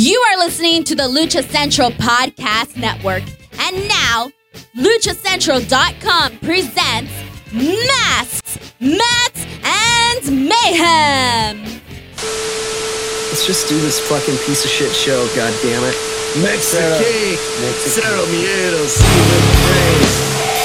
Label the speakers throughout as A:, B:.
A: You are listening to the Lucha Central Podcast Network. And now, LuchaCentral.com presents Masks, Mats, and Mayhem.
B: Let's just do this fucking piece of shit show, god damn it.
C: Mexique, Cero Miedo, Steven Welcome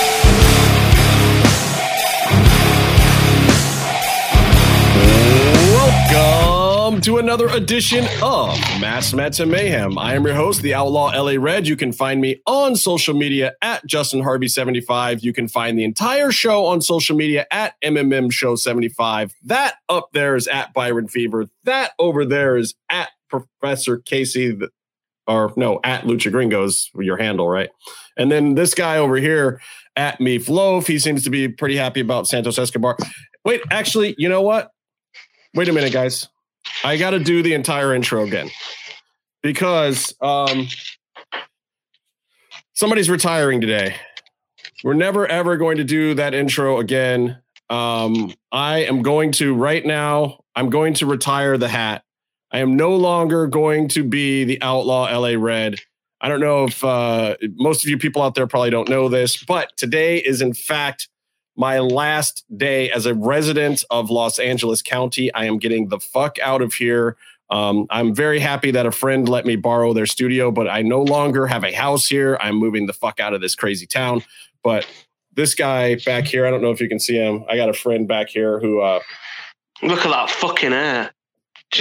C: to another edition of Mass Mets and Mayhem. I am your host, the Outlaw LA Red. You can find me on social media at Justin Harvey75. You can find the entire show on social media at MMM Show 75. That up there is at Byron Fever. That over there is at Professor Casey, or no, at Lucha Gringos, your handle, right? And then this guy over here at Meef Loaf, he seems to be pretty happy about Santos Escobar. Wait, actually, you know what? Wait a minute, guys. I got to do the entire intro again because um, somebody's retiring today. We're never ever going to do that intro again. Um, I am going to right now. I'm going to retire the hat. I am no longer going to be the outlaw LA Red. I don't know if uh, most of you people out there probably don't know this, but today is in fact my last day as a resident of Los Angeles County. I am getting the fuck out of here. Um, I'm very happy that a friend let me borrow their studio, but I no longer have a house here. I'm moving the fuck out of this crazy town. But this guy back here, I don't know if you can see him. I got a friend back here who. Uh,
D: Look at that fucking hair.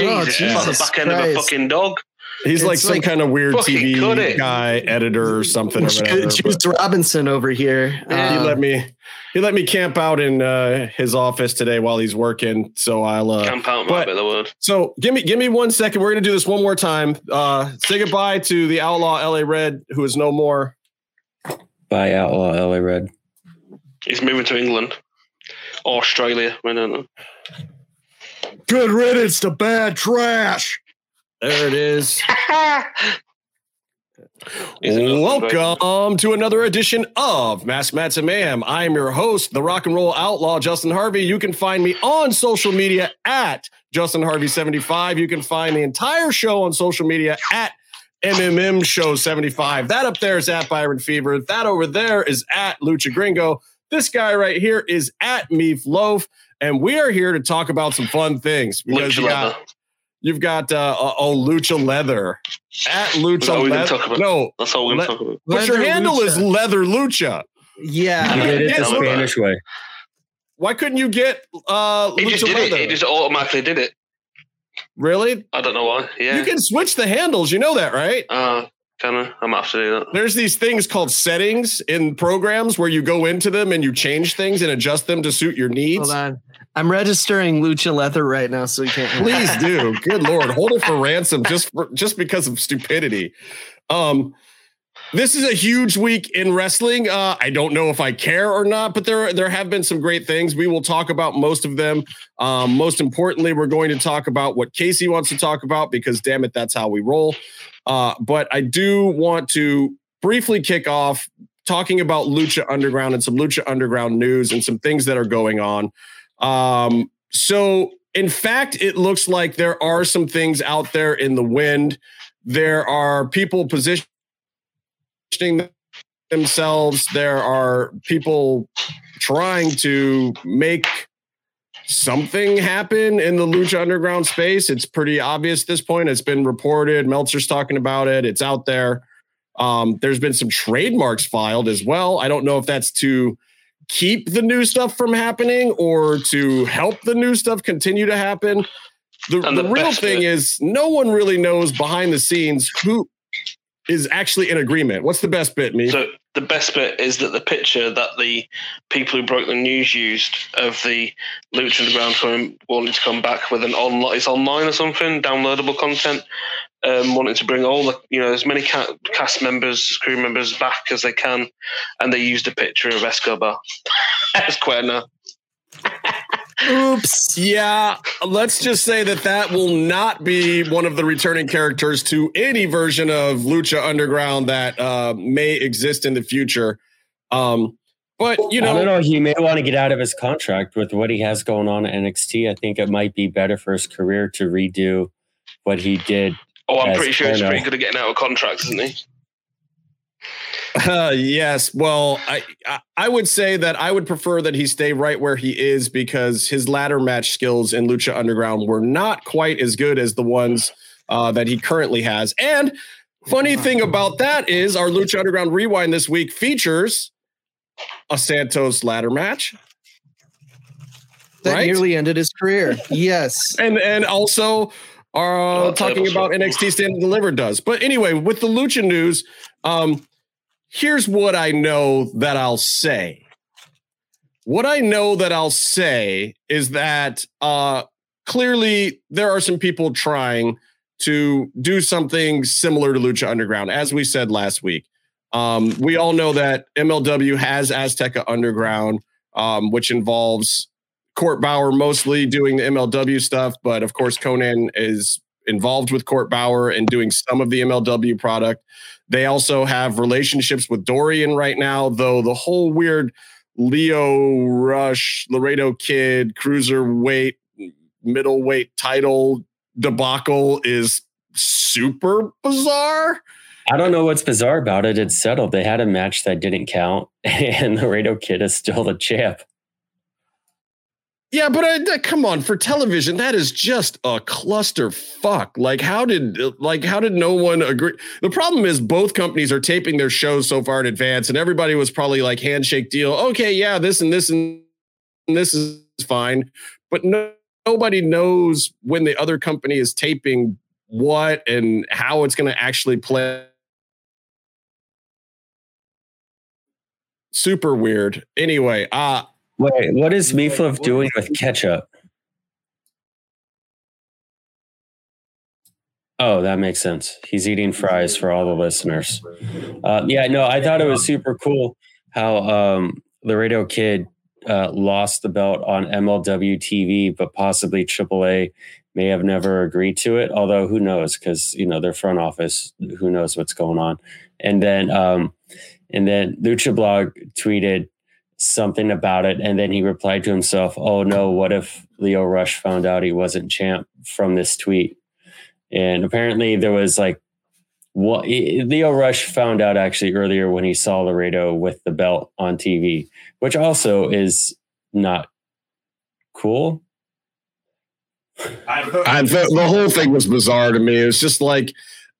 B: Oh,
D: Jesus, it's like the
B: Jesus
D: back end of a fucking dog.
B: It's
C: he's like some
B: like
C: kind of weird TV
D: cut it.
C: guy, editor or something or whatever.
B: Juice
C: but
B: Robinson over here.
C: he
B: Um,
C: let me he let me camp out in uh, his office today while he's working. So I'll uh,
D: Camp out
C: but-
D: might the word.
C: So give me give me one second. We're gonna do this one more time. Uh, say goodbye to the outlaw LA Red, who is no more.
E: Bye, Outlaw LA Red.
D: He's moving to England. Or Australia. I don't know.
B: Good riddance to bad trash.
C: There it is.
D: He's in England, right?
C: Welcome to another edition of Mass Mats and Mayhem. I am your host, the rock and roll outlaw, Justin Harvey. You can find me on social media at Justin Harvey75. You can find the entire show on social media at MMM Show 75. That up there is at Byron Fever. That over there is at Lucha Gringo. This guy right here is at Meef Loaf. And we are here to talk about some fun things because
D: Lucha leather.
C: got, you've got uh, oh Lucha Leather at Lucha
D: what
C: Leather.
D: talk about?
C: No,
D: That's all we're
C: Let-
D: going to talk about.
C: but your
B: Leather
C: handle is Leather Lucha.
B: Yeah.
E: You did it the Spanish way.
C: Why couldn't you get uh,
D: He just did
C: Leather?
D: it. He just automatically did it.
C: really?
D: I don't know why. Yeah.
C: You can switch the handles. You know that, right?
D: uh, can I? I'm have to do that.
C: There's these things called settings in programs where you go into them and you change things and adjust them to suit your needs.
B: Hold on. I'm registering Lucha Leather right now, so you can't.
C: Please do. Good lord, hold it for ransom just for, just because of stupidity. Um, this is a huge week in wrestling. Uh, I don't know if I care or not, but there there have been some great things. We will talk about most of them. Um, most importantly, we're going to talk about what Casey wants to talk about because damn it, that's how we roll. Uh, but I do want to briefly kick off talking about Lucha Underground and some Lucha Underground news and some things that are going on. Um, so, in fact, it looks like there are some things out there in the wind. There are people positioning themselves. There are people trying to make something happen in the Lucha Underground space. It's pretty obvious at this point. It's been reported. Meltzer's talking about it. It's out there. Um, there's been some trademarks filed as well. I don't know if that's to keep the new stuff from happening or to help the new stuff continue to happen. The, the
D: the
C: real thing
D: bit-
C: is no one really knows behind the scenes who is actually in agreement. What's the best bit, me?
D: So the best bit is that the picture that the people who broke the news used of the Lucha Underground film wanting to come back with an online, it's online or something, downloadable content, um, wanting to bring all the, you know, as many ca- cast members, crew members back as they can, and they used a picture of Escobar. Enough.
B: Oops.
C: Yeah, let's just say that that will not be one of the returning characters to any version of Lucha Underground that uh, may exist in the future. Um, but you know,
E: I don't
C: know,
E: know. He may want to get out of his contract with what he has going on at NXT. I think it might be better for his career to redo what he did
D: Oh, I'm pretty sure
E: I
D: he's pretty good at getting out of contracts, isn't he?
C: Uh, yes. Well, I I- I would say that I would prefer that he stay right where he is because his ladder match skills in Lucha Underground were not quite as good as the ones uh, that he currently has. And funny thing about that is our Lucha Underground Rewind this week features a Santos ladder match.
B: That
C: Right?
B: nearly ended his career. Yes.
C: and and also uh
D: Oh,
C: talking about. NXT Stand and Deliver does. But anyway, with the Lucha news, um, here's what I know that I'll say. What I know that I'll say is that uh clearly there are some people trying to do something similar to Lucha Underground, as we said last week. Um, we all know that MLW has Azteca Underground, um, which involves Court Bauer mostly doing the MLW stuff, but of course Konnan is involved with Court Bauer and doing some of the MLW product. They also have relationships with Dorian right now, though the whole weird Lio Rush, Laredo Kid, cruiserweight, middleweight title debacle is super bizarre.
E: I don't know what's bizarre about it. It's settled. They had a match that didn't count, and Laredo Kid is still the champ.
C: Yeah, but uh, come on, for television, that is just a cluster fuck. Like, how did like how did no one agree? The problem is both companies are taping their shows so far in advance, and everybody was probably like handshake deal. Okay, yeah, this and this and this is fine, but no, nobody knows when the other company is taping what and how it's going to actually play. Super weird. Anyway, uh
E: Wait, what is Meatloaf doing with ketchup? Oh, that makes sense. He's eating fries for all the listeners. Uh, yeah, no, I thought it was super cool how um, Laredo Kid uh, lost the belt on MLW TV, but possibly AAA may have never agreed to it. Although who knows? Because you know their front office, who knows what's going on. And then, um, and then Lucha Blog tweeted something about it, and then he replied to himself, "Oh no, what if Lio Rush found out he wasn't champ from this tweet?" And apparently, there was like what Lio Rush found out actually earlier when he saw Laredo with the belt on TV, which also is not cool.
C: I, the, the whole thing was bizarre to me. It was just like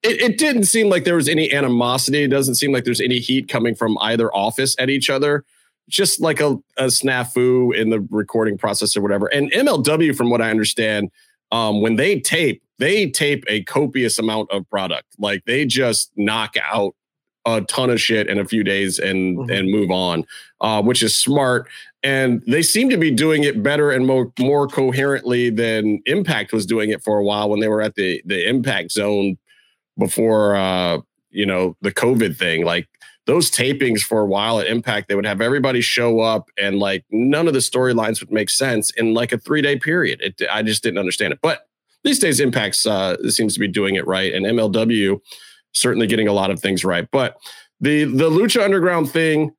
C: it, it didn't seem like there was any animosity. It doesn't seem like there's any heat coming from either office at each other. Just like a, a snafu in the recording process or whatever. And MLW, from what I understand, um, when they tape, they tape a copious amount of product. Like they just knock out a ton of shit in a few days and
B: Mhm.
C: and move on, uh, which is smart. And they seem to be doing it better and more more coherently than Impact was doing it for a while when they were at the the Impact Zone before uh, you know the COVID thing. Like those tapings for a while at Impact, they would have everybody show up and like none of the storylines would make sense in like a three day period. It, I just didn't understand it. But these days, Impact's uh, seems to be doing it right, and MLW certainly getting a lot of things right. But the the Lucha Underground thing,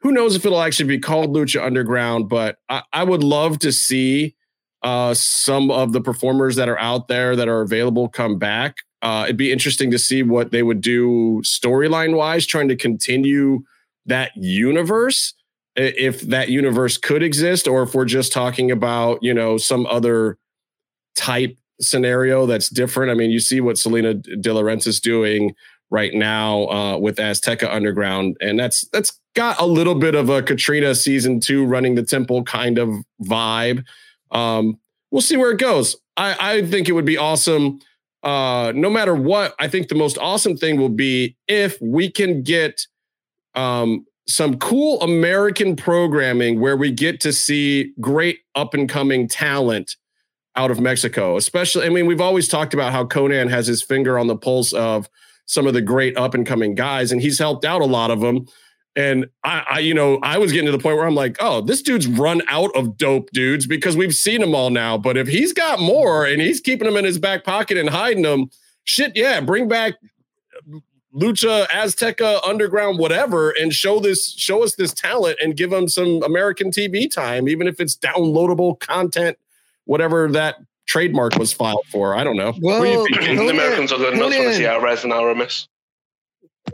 C: who knows if it'll actually be called Lucha Underground? But I, I would love to see uh, some of the performers that are out there that are available come back. Uh, it'd be interesting to see what they would do storyline wise, trying to continue that universe, if that universe could exist, or if we're just talking about you know some other type scenario that's different. I mean, you see what Salina de la Renta is doing right now uh, with Azteca Underground, and that's that's got a little bit of a Catrina season two running the temple kind of vibe. Um, we'll see where it goes. I, I think it would be awesome. Uh, no matter what, I think the most awesome thing will be if we can get um, some cool American programming where we get to see great up and coming talent out of Mexico, especially. I mean, we've always talked about how Konnan has his finger on the pulse of some of the great up and coming guys, and he's helped out a lot of them. And I, I, you know, I was getting to the point where I'm like, oh, this dude's run out of dope dudes because we've seen them all now. But if he's got more and he's keeping them in his back pocket and hiding them, shit, yeah, bring back Lucha, Azteca, Underground, whatever, and show this, show us this talent and give them some American TV time, even if it's downloadable content, whatever that trademark was filed for. I don't know.
B: Well,
C: What do you think?
D: the Americans are good enough to
B: Konnan-
D: see Alvarez and Aramis.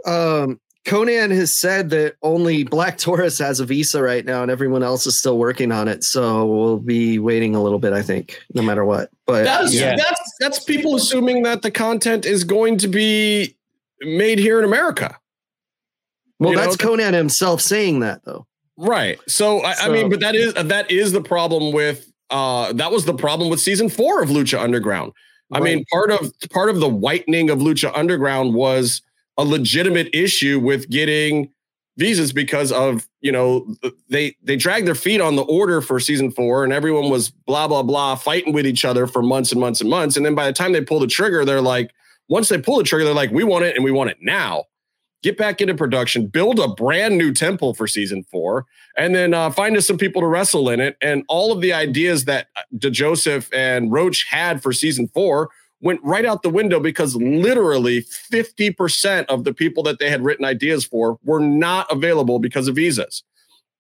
B: um, Konnan has said that only Black Taurus has a visa right now, and everyone else is still working on it. So we'll be waiting a little bit, I think, no matter what. But
C: That's
E: Yeah.
C: that's that's people assuming that the content is going to be made here in America.
B: well,
C: you
B: that's
C: the-
B: Konnan himself saying that, though.
C: Right. So I, I mean, but that is that is the problem with uh that was the problem with season four of Lucha Underground. I mean, part of part of the whitening of Lucha Underground was a legitimate issue with getting visas because of you know they they dragged their feet on the order for season four and everyone was blah blah blah fighting with each other for months and months and months. And then by the time they pull the trigger they're like once they pull the trigger they're like we want it and we want it now. Get back into production build a brand new temple for season four and then uh, find us some people to wrestle in it. And all of the ideas that uh, DeJoseph and Roach had for season four went right out the window because literally 50% of the people that they had written ideas for were not available because of visas.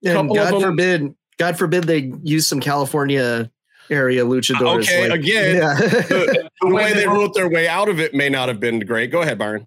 B: And God
C: them-
B: forbid, God forbid they use some California area luchadors.
C: Okay,
B: like-
C: again,
B: yeah.
C: The, the way they wrote their way out of it may not have been great. Go ahead, Byron.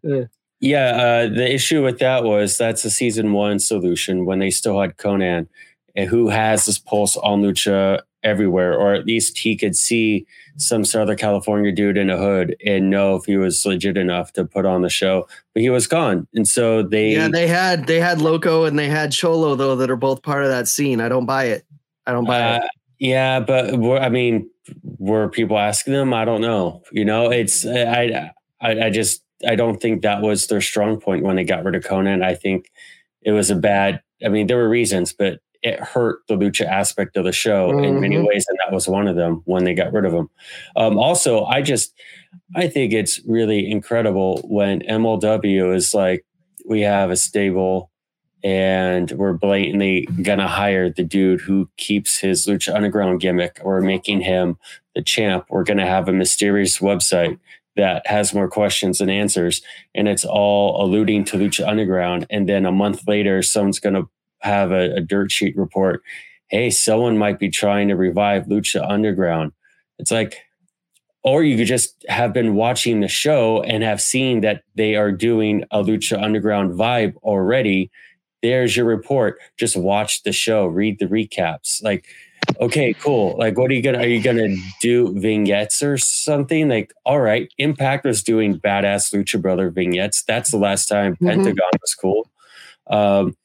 E: Yeah, uh, the issue with that was that's a season one solution when they still had Konnan, and who has this pulse on Lucha everywhere, or at least he could see some Southern California dude in a hood and know if he was legit enough to put on the show. But he was gone, and so they,
B: yeah, they had they had Loco and they had Cholo though that are both part of that scene. I don't buy it. I don't buy
E: uh,
B: it.
E: yeah, but I mean, were people asking them? I don't know. You know, it's I, I, I just I don't think that was their strong point when they got rid of Konnan. I think it was a bad. I mean, there were reasons, but it hurt the lucha aspect of the show in many
B: Mhm.
E: ways, and that was one of them when they got rid of him. Um, also, I just I think it's really incredible when MLW is like, we have a stable and we're blatantly gonna hire the dude who keeps his Lucha Underground gimmick. We're making him the champ. We're gonna have a mysterious website that has more questions than answers, and it's all alluding to Lucha Underground. And then a month later, someone's gonna have a, a dirt sheet report. Hey, someone might be trying to revive Lucha Underground. It's like, or you could just have been watching the show and have seen that they are doing a Lucha Underground vibe already. There's your report. Just watch the show, read the recaps. Like, okay, cool. Like, what are you gonna? Are you gonna do vignettes or something? Like, all right, Impact was doing badass Lucha Brother vignettes. That's the last time
B: Mhm.
E: Pentagon was cool. Um,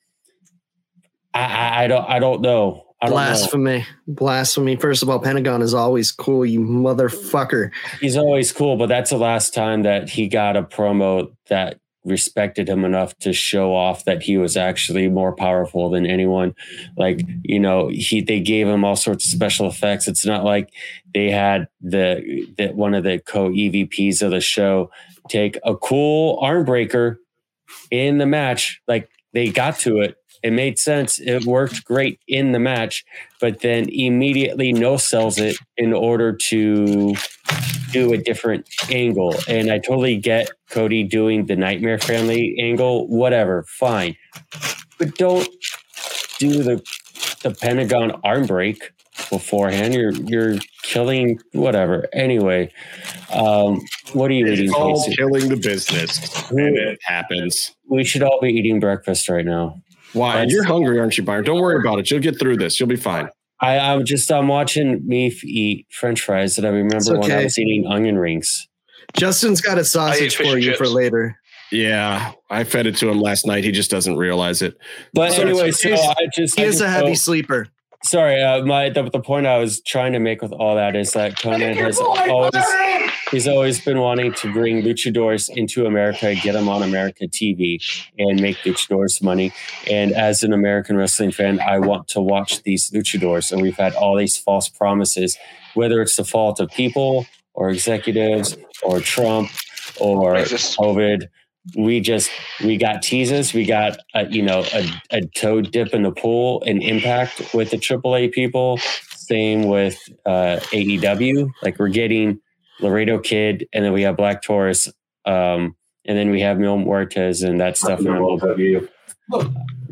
E: I, I, don't, I don't know. I don't know.
B: Blasphemy. Blasphemy. First of all, Pentagon is always cool, you motherfucker.
E: He's always cool, but that's the last time that he got a promo that respected him enough to show off that he was actually more powerful than anyone. Like, you know, he they gave him all sorts of special effects. It's not like they had the that one of the co EVPs of the show take a cool arm breaker in the match. Like they got to it. It made sense. It worked great in the match, but then immediately no sells it in order to do a different angle. And I totally get Cody doing the Nightmare Family angle, whatever, fine. But don't do the the Pentagon arm break beforehand. You're you're killing whatever. Anyway, um, what are you eating?
C: All
E: Casey?
C: killing the business. And it happens.
E: We should all be eating breakfast right now.
C: Why?
E: That's-
C: You're hungry, aren't you, Byron? Don't worry about it. You'll get through this. You'll be fine.
E: I, I'm just I'm watching Meef eat French fries, and I remember when I was eating onion rings.
B: Justin's got a sausage for
D: and
B: you for later.
C: Yeah, I fed it to him last night. He just doesn't realize it.
E: But
C: So
E: anyway,
C: it's-
E: so I just
B: He
E: I
B: is
E: just
B: a heavy
E: don't-
B: sleeper.
E: Sorry, uh, my the, the point I was trying to make with all that is that Konnan has always he's always been wanting to bring luchadors into America, get them on America TV, and make luchadors money. And as an American wrestling fan, I want to watch these luchadors. And we've had all these false promises, whether it's the fault of people or executives or Trump or. COVID. We just we got teases. We got a, you know a, a toe dip in the pool and impact with the AAA people. Same with uh, AEW. Like we're getting Laredo Kid, and then we have Black Taurus, um, and then we have Mil Muertes and that stuff in MLW.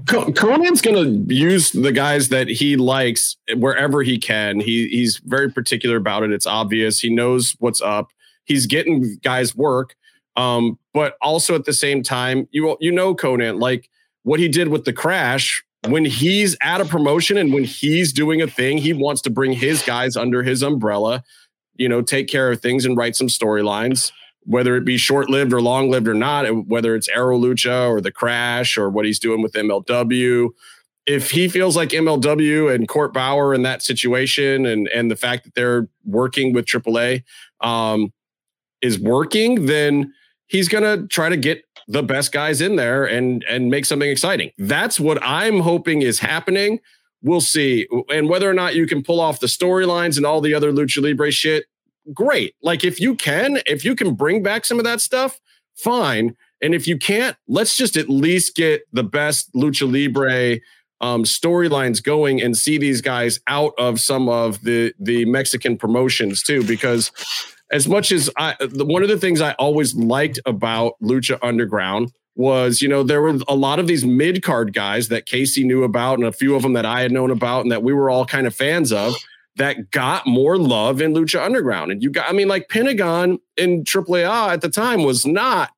C: Konnan's going to use the guys that he likes wherever he can. He he's very particular about it. It's obvious. He knows what's up. He's getting guys work. Um, but also at the same time, you you know Konnan like what he did with the crash when he's at a promotion and when he's doing a thing, he wants to bring his guys under his umbrella, you know, take care of things and write some storylines, whether it be short lived or long lived or not, whether it's Arrow Lucha or the crash or what he's doing with MLW. If he feels like MLW and Court Bauer in that situation and and the fact that they're working with AAA um, is working, then he's gonna try to get the best guys in there and and make something exciting. That's what I'm hoping is happening. We'll see. And whether or not you can pull off the storylines and all the other lucha libre shit, great. Like if you can, if you can bring back some of that stuff, fine. And if you can't, let's just at least get the best lucha libre um, storylines going and see these guys out of some of the the Mexican promotions too, because as much as I, the, one of the things I always liked about Lucha Underground was, you know, there were a lot of these mid card guys that Casey knew about, and a few of them that I had known about, and that we were all kind of fans of that got more love in Lucha Underground. And you got, I mean, like Pentagon in AAA at the time was not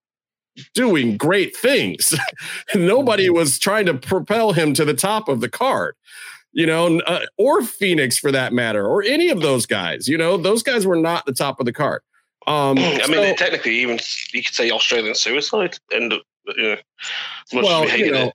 C: doing great things. Nobody was trying to propel him to the top of the card you know, uh, or Phoenix for that matter, or any of those guys. You know, those guys were not the top of the card. Um,
D: I so, mean, technically, even you could say Australian suicide, and you know,
C: well, you know, it,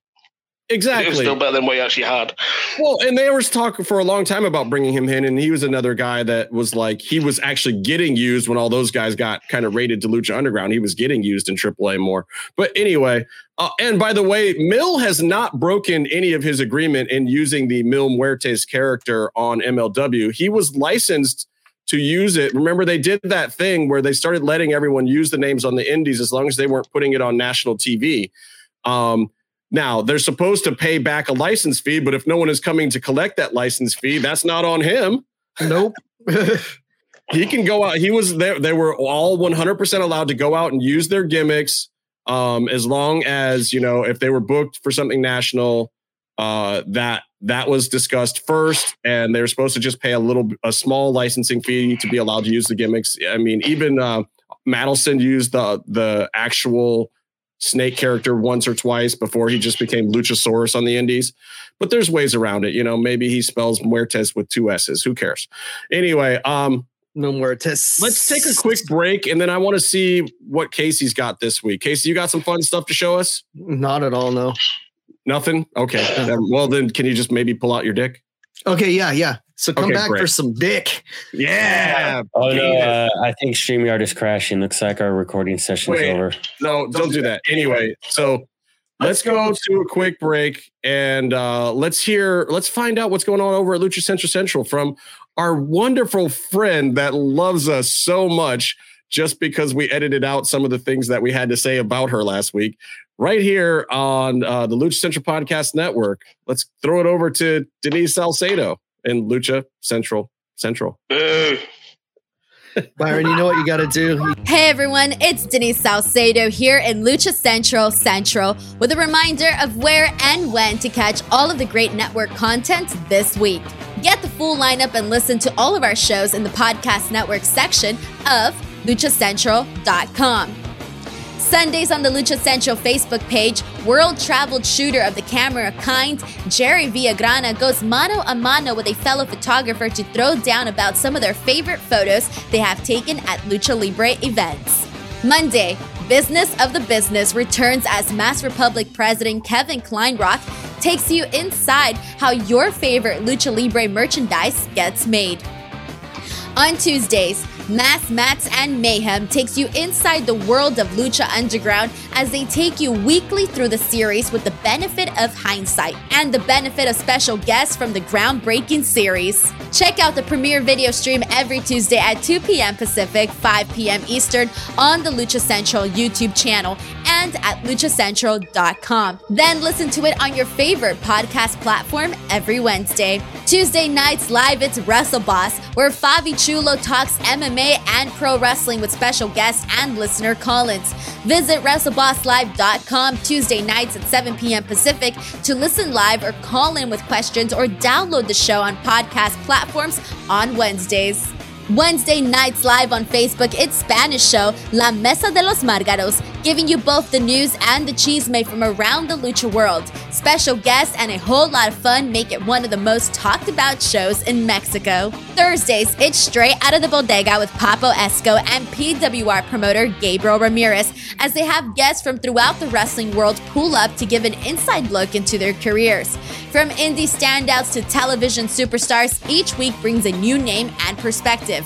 C: Exactly. It was
D: still better than what he actually had.
C: Well, and they were talking for a long time about bringing him in, and he was another guy that was like he was actually getting used when all those guys got kind of rated to Lucha Underground. He was getting used in AAA more. But anyway, uh, and by the way, Mil has not broken any of his agreement in using the Mil Muertes character on MLW. He was licensed to use it. Remember, they did that thing where they started letting everyone use the names on the indies as long as they weren't putting it on national TV. Um, now, they're supposed to pay back a license fee, but if no one is coming to collect that license fee, that's not on him.
B: Nope.
C: he can go out. He was there. They were all 100% allowed to go out and use their gimmicks um, as long as, you know, if they were booked for something national, uh, that that was discussed first, and they're supposed to just pay a little, a small licensing fee to be allowed to use the gimmicks. I mean, even uh, Matelson used the the actual snake character once or twice before he just became Luchasaurus on the Indies. But there's ways around it. You know, maybe he spells Muertes with two S's. Who cares? Anyway, um,
B: no Muertes.
C: Let's take a quick break, and then I want to see what Casey's got this week. Casey, you got some fun stuff to show us?
B: Not at all. No.
C: Nothing. Okay. well, then, can you just maybe pull out your dick?
B: Okay. Yeah. Yeah. So come okay, back great. for some dick.
C: Yeah.
E: Oh no, uh, I think StreamYard is crashing. Looks like our recording session is over.
C: No, don't do that. Anyway, so let's go to a quick break and uh, let's hear, let's find out what's going on over at Lucha Central Central from our wonderful friend that loves us so much just because we edited out some of the things that we had to say about her last week right here on uh, the Lucha Central Podcast Network. Let's throw it over to Denise Salcedo in Lucha Central Central.
B: Byron, you know what you got to do.
A: Hey everyone, it's Denise Salcedo here in Lucha Central Central with a reminder of where and when to catch all of the great network content this week. Get the full lineup and listen to all of our shows in the podcast network section of luchacentral.com. Sundays on the Lucha Central Facebook page, world traveled shooter of the camera kind, Jerry Villagrana goes mano a mano with a fellow photographer to throw down about some of their favorite photos they have taken at Lucha Libre events. Monday, Business of the Business returns as Masked Republic President Kevin Kleinrock takes you inside how your favorite Lucha Libre merchandise gets made. On Tuesdays, Mass Mats and Mayhem takes you inside the world of Lucha Underground as they take you weekly through the series with the benefit of hindsight and the benefit of special guests from the groundbreaking series. Check out the premiere video stream every Tuesday at 2 p.m. Pacific, 5 p.m. Eastern on the Lucha Central YouTube channel and at luchacentral.com. Then listen to it on your favorite podcast platform every Wednesday. Tuesday nights live, it's Wrestle Boss, where Favi Chulo talks MMA and pro wrestling with special guests and listener call-ins. Visit WrestleBossLive.com Tuesday nights at 7 p.m. Pacific to listen live or call in with questions or download the show on podcast platforms on Wednesdays. Wednesday nights live on Facebook, it's Spanish show La Mesa de los Margaros, giving you both the news and the chisme from around the lucha world. Special guests and a whole lot of fun make it one of the most talked about shows in Mexico. Thursdays, it's straight out of the bodega with Papo Esco and PWR promoter Gabriel Ramirez, as they have guests from throughout the wrestling world pull up to give an inside look into their careers. From indie standouts to television superstars, each week brings a new name and perspective.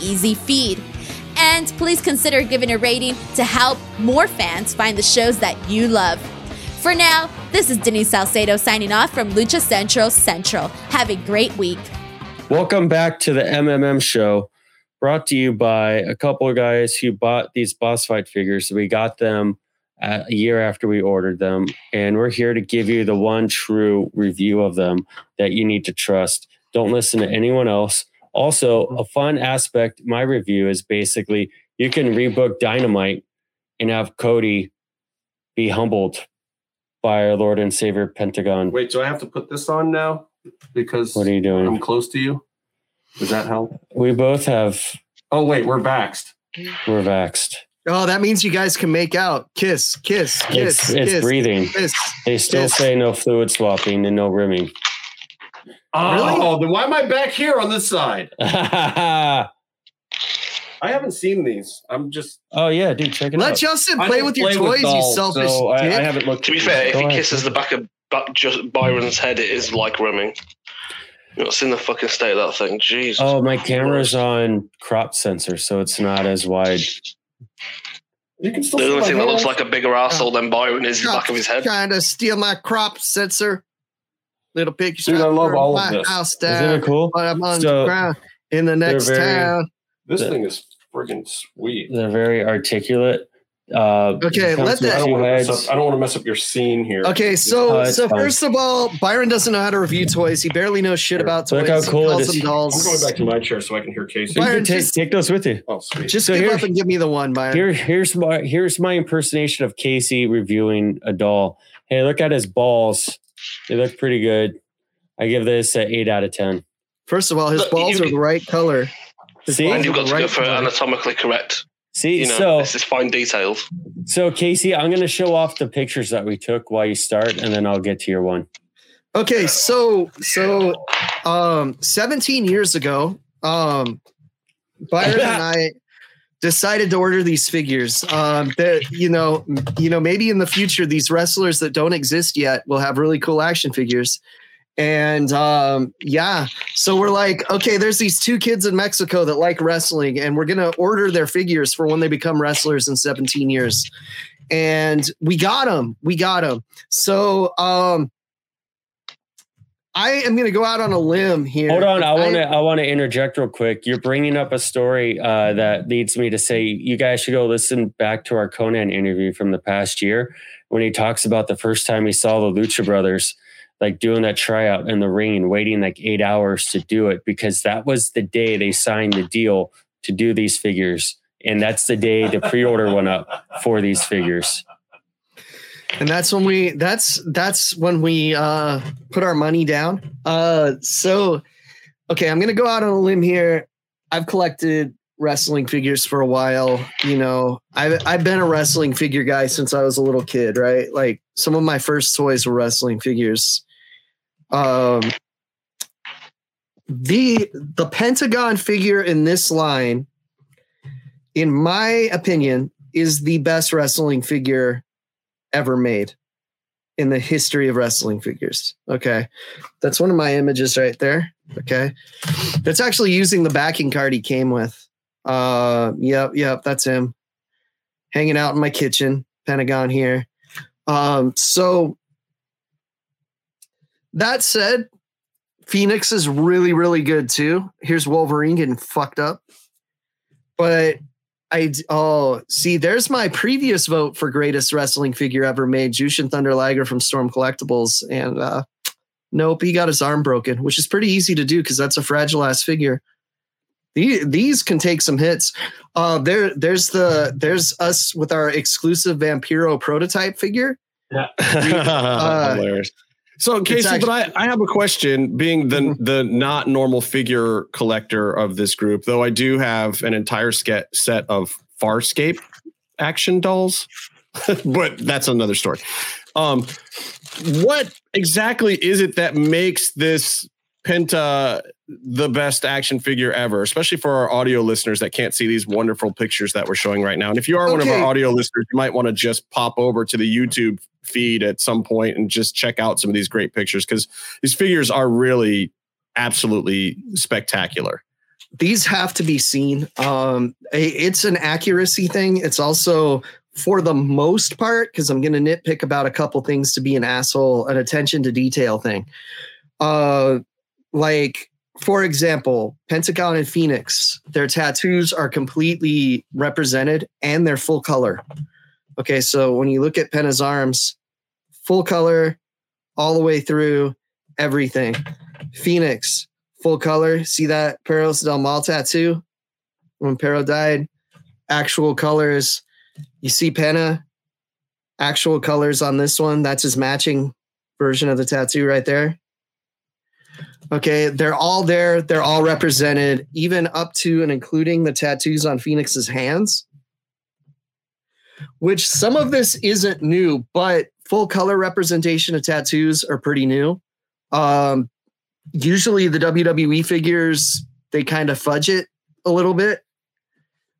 A: easy feed. And please consider giving a rating to help more fans find the shows that you love. For now, this is Denise Salcedo signing off from Lucha Central Central. Have a great week.
E: Welcome back to the MMM show, brought to you by a couple of guys who bought these boss fight figures. We got them uh, a year after we ordered them, and we're here to give you the one true review of them that you need to trust. Don't listen to anyone else. Also, mm-hmm. a fun aspect, my review is basically you can rebook Dynamite and have Cody be humbled by our Lord and Savior Pentagon.
C: Wait, do I have to put this on now? Because
E: What are you doing?
C: I'm close to you. Does that help?
E: We both have,
C: Oh wait, we're vaxxed.
E: we're vaxxed.
B: Oh, that means you guys can make out. Kiss, kiss, kiss,
E: It's, it's breathing.
B: kiss.
E: They still
B: Yes.
E: say no fluid swapping and no rimming.
C: Oh, then why am I back here on this side? I haven't seen these. I'm just Oh
E: yeah, dude, check it
B: Let
E: out.
B: Justin
C: I
B: play
C: don't
B: with your
C: play
B: toys,
C: dolls,
B: you selfish
C: so I,
B: dick.
C: I haven't looked.
D: To be fair, if he
E: ahead.
D: kisses the back of back just Byron's head, it is like rimming. You've not seen the fucking state of that thing. Jesus.
E: Oh, my camera's on crop sensor, so it's not as wide.
C: You can still
D: the only thing that looks like a bigger asshole than Byron is the back of his head.
B: Trying to steal my crop sensor. Little picture.
C: Dude, I love all of this.
B: House
E: Isn't
B: down,
E: it cool?
B: but I'm on
E: So,
B: the ground in the next
E: very-
B: town.
C: This
E: the-
C: thing is friggin' sweet.
E: They're very articulate. Uh,
B: Okay, let that-
C: I don't want to mess up. I don't want to mess up your scene here.
B: Okay, so
E: Oh,
B: so
E: fine.
B: first of all, Byron doesn't know how to review toys. He barely knows shit about toys.
E: Look how cool it
B: calls
C: I'm going back to my chair so I can hear Casey.
B: Byron,
E: take,
B: just-
E: take those with you.
C: Oh, sweet.
B: Just
E: So
B: give
E: here-
B: up and give me the one, Byron.
E: Here, here's my here's my impersonation of Casey reviewing a doll. Hey, look at his balls. They look pretty good. I give this an eight out of ten.
B: First of all, his
D: Look,
B: balls
D: you-
B: are the right color. His
E: See?
D: and you've got
B: the
D: to go
B: right
D: for
B: color.
D: anatomically correct.
E: See,
D: You know,
E: so
D: this is fine details.
E: so Casey, I'm gonna show off the pictures that we took while you start, and then I'll get to your one.
B: Okay, so so um 17 years ago, um Byron and I decided to order these figures. Um that you know, you know, maybe in the future these wrestlers that don't exist yet will have really cool action figures. And um yeah, so we're like, okay, there's these two kids in Mexico that like wrestling and we're to order their figures for when they become wrestlers in 17 years. And we got them. We got them. So um I am going to go out on a limb here.
E: Hold on, I want to I want to interject real quick. You're bringing up a story uh, that leads me to say you guys should go listen back to our Konnan interview from the past year when he talks about the first time he saw the Lucha Brothers like doing that tryout in the ring and waiting like eight hours to do it because that was the day they signed the deal to do these figures. And that's the day the pre-order went up for these figures.
B: And that's when we that's that's when we uh put our money down. Uh so okay i'm gonna go out on a limb here. I've collected wrestling figures for a while you know. I've i've been a wrestling figure guy since i was a little kid right? Like some of my first toys were wrestling figures. Um the the pentagon figure in this line in my opinion is the best wrestling figure ever made in the history of wrestling figures. Okay. That's one of my images right there. Okay. That's actually using the backing card he came with. Uh yep, yep, that's him. Hanging out in my kitchen, Pentagon here. Um, so that said, Phoenix is really, really good too. Here's Wolverine getting fucked up. But I oh see, there's my previous vote for greatest wrestling figure ever made, Jushin Thunder Liger from Storm Collectibles, and uh, nope, he got his arm broken, which is pretty easy to do because that's a fragile ass figure. These, these can take some hits. Uh, there, there's the there's us with our exclusive Vampiro prototype figure.
C: Yeah, uh, hilarious. So Casey, actually, but I, I have a question. Being the mm-hmm. the not normal figure collector of this group, though, I do have an entire set set of Farscape action dolls, but that's another story. Um, what exactly is it that makes this Penta the best action figure ever, especially for our audio listeners that can't see these wonderful pictures that we're showing right now. And if you are okay. one of our audio listeners, you might want to just pop over to the YouTube feed at some point and just check out some of these great pictures because these figures are really absolutely spectacular.
B: These have to be seen. Um, it's an accuracy thing. It's also for the most part, because I'm going to nitpick about a couple things to be an asshole, an attention to detail thing. Uh, like for example, Pentagon and Phoenix, their tattoos are completely represented and they're full color. Okay, so when you look at Penta's arms, full color all the way through everything. Phoenix, full color. See that Perros del Mal tattoo when Perro died? Actual colors. You see Penta, actual colors on this one. That's his matching version of the tattoo right there. Okay, they're all there. They're all represented, even up to and including the tattoos on Phoenix's hands. Which some of this isn't new, but full color representation of tattoos are pretty new. Um, usually the WWE figures they kind of fudge it a little bit.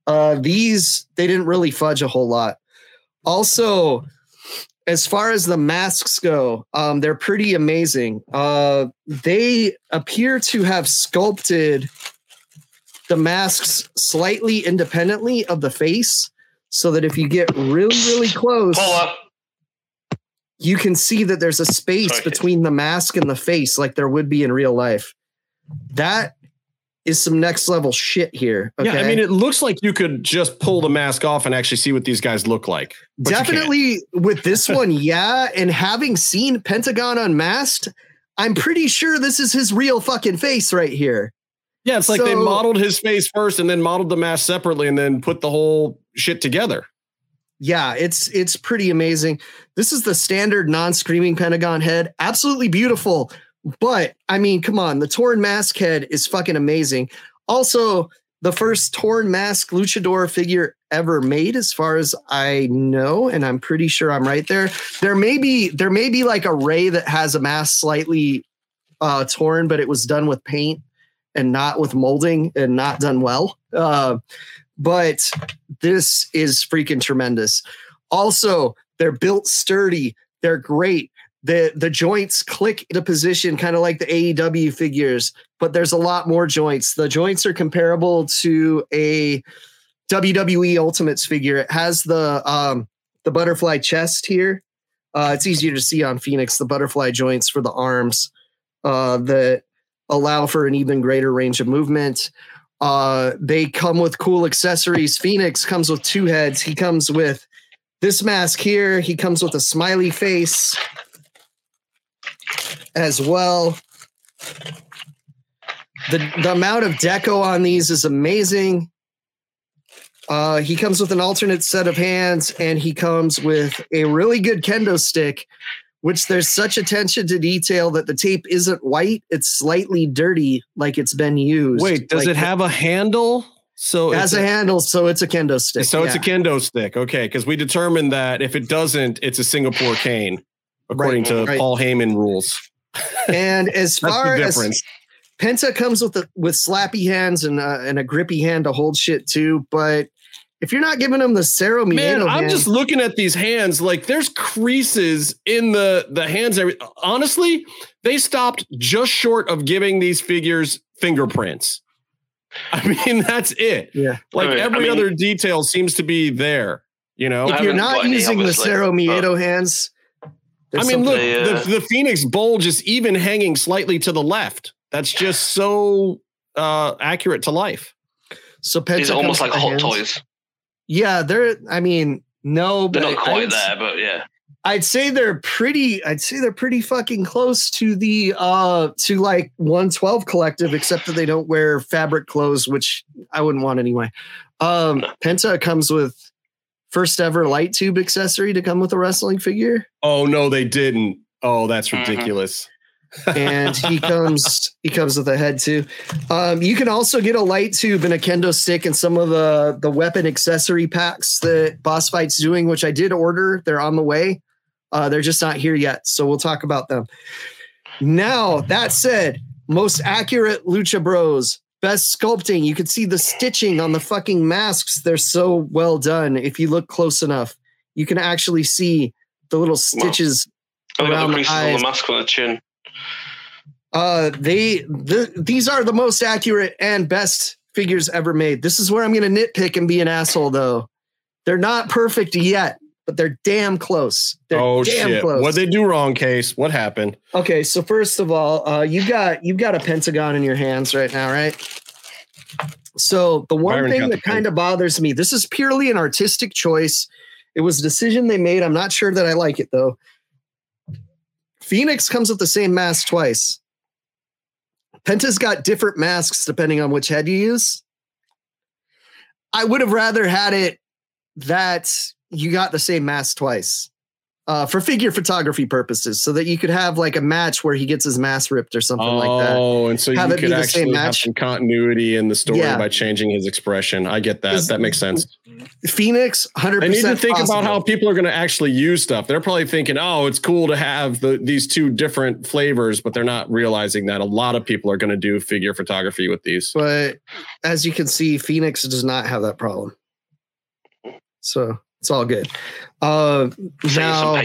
B: Uh, these they didn't really fudge a whole lot. Also, as far as the masks go, um, they're pretty amazing. Uh, they appear to have sculpted the masks slightly independently of the face, so that if you get really, really close, you can see that there's a space Sorry. between the mask and the face, like there would be in real life. That is some next level shit here.
C: Okay? Yeah, I mean, it looks like you could just pull the mask off and actually see what these guys look like.
B: Definitely with this one, yeah. And having seen Pentagon unmasked, I'm pretty sure this is his real fucking face right here.
C: Yeah, it's like so, they modeled his face first and then modeled the mask separately and then put the whole shit together.
B: Yeah, it's it's pretty amazing. This is the standard non-screaming Pentagon head. Absolutely beautiful but I mean, come on, the torn mask head is fucking amazing. Also, the first torn mask luchador figure ever made, as far as I know, and I'm pretty sure I'm right there. There may be there may be like a ray that has a mask slightly uh, torn, but it was done with paint and not with molding and not done well. Uh, but this is freaking tremendous. Also, they're built sturdy. They're great the the joints click in a position kind of like the AEW figures, but there's a lot more joints. The joints are comparable to a WWE Ultimates figure. It has the um the butterfly chest here. Uh, it's easier to see on Phoenix the butterfly joints for the arms uh, that allow for an even greater range of movement. Uh, they come with cool accessories. Phoenix comes with two heads. He comes with this mask here. He comes with a smiley face as well. The, the amount of deco on these is amazing. Uh, he comes with an alternate set of hands and he comes with a really good kendo stick, which there's such attention to detail that the tape isn't white. It's slightly dirty, like it's been used.
C: Wait, does
B: like
C: it have a handle? So
B: it has a, a, handle, so it's a kendo stick.
C: So yeah. it's a kendo stick. Okay. Because we determined that if it doesn't, it's a Singapore cane, according right, to right. Paul Heyman rules.
B: And as far as Penta comes with the, with slappy hands and uh, and a grippy hand to hold shit too, but if you're not giving him the Cero Miedo
C: Man, I'm
B: hand-
C: just looking at these hands. Like there's creases in the the hands. Every honestly, they stopped just short of giving these figures fingerprints. I mean, that's it.
B: yeah.
C: Like
D: Right, I
C: every
D: mean-
C: other detail seems to be there. You know,
B: If you're
D: haven't
B: not
D: got any,
B: using the
D: obviously,
B: Cero
D: but-
B: Miedo hands,
C: I mean, look,
D: uh,
C: the, the Phoenix bulge is even hanging slightly to the left. That's just so uh accurate to life.
B: so Penta
D: It's almost like Hot
B: hands.
D: Toys.
B: Yeah, they're. I mean, no,
D: They're
B: but
D: not
B: I
D: quite
B: would-
D: there, but yeah.
B: I'd say they're pretty. I'd say they're pretty fucking close to the uh to like 112 collective, except that they don't wear fabric clothes, which I wouldn't want anyway. Um, Penta comes with first ever light tube accessory to come with a wrestling figure,
C: Oh no, they didn't. Oh, that's ridiculous.
B: and he comes he comes with a head too. Um, you can also get a light tube and a kendo stick and some of the the weapon accessory packs that Boss Fight's doing, which I did order. They're on the way. Uh, they're just not here yet, so we'll talk about them. Now that said, most accurate Lucha Bros, best sculpting. You can see the stitching on the fucking masks. They're so well done. If you look close enough, you can actually see the little stitches
D: got
B: Around
D: the
B: the
D: creases on
B: eyes.
D: the mask on the chin.
B: Uh, they the, these are the most accurate and best figures ever made. This is where I'm going to nitpick and be an asshole, though. They're not perfect yet, but they're damn close. They're
C: oh
B: damn
C: shit!
B: close.
C: What they do wrong, case? What happened?
B: okay, so first of all, uh, you got you've got a pentagon in your hands right now, right? So the one
C: Byron
B: thing that kind of bothers me, this is purely an artistic choice. It was a decision they made. I'm not sure that I like it though. Phoenix comes with the same mask twice. Penta's got different masks depending on which head you use. I would have rather had it that you got the same mask twice uh, for figure photography purposes, so that you could have like a match where he gets his mask ripped or something like that.
C: Oh, and so
B: Have
C: you could actually have some continuity in the story
B: Yeah.
C: by changing his expression. I get that. that makes sense.
B: Phoenix, hundred.
C: I need to think about how people are going to actually use stuff. They're probably thinking, "Oh, it's cool to have the these two different flavors," but they're not realizing that a lot of people are going to do figure photography with these.
B: But as you can see, Phoenix does not have that problem. So it's all good. Uh, now,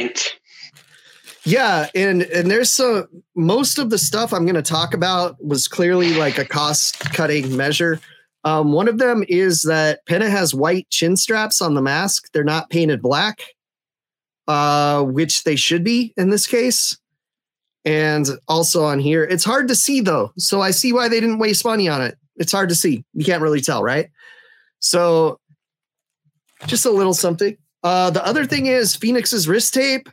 B: yeah, and and there's some most of the stuff I'm going to talk about was clearly like a cost cutting measure. Um, one of them is that Penta has white chin straps on the mask. They're not painted black, uh, which they should be in this case. And also on here, it's hard to see though. So I see why they didn't waste money on it. It's hard to see. You can't really tell, right? So just a little something. Uh, the other thing is Phoenix's wrist tape.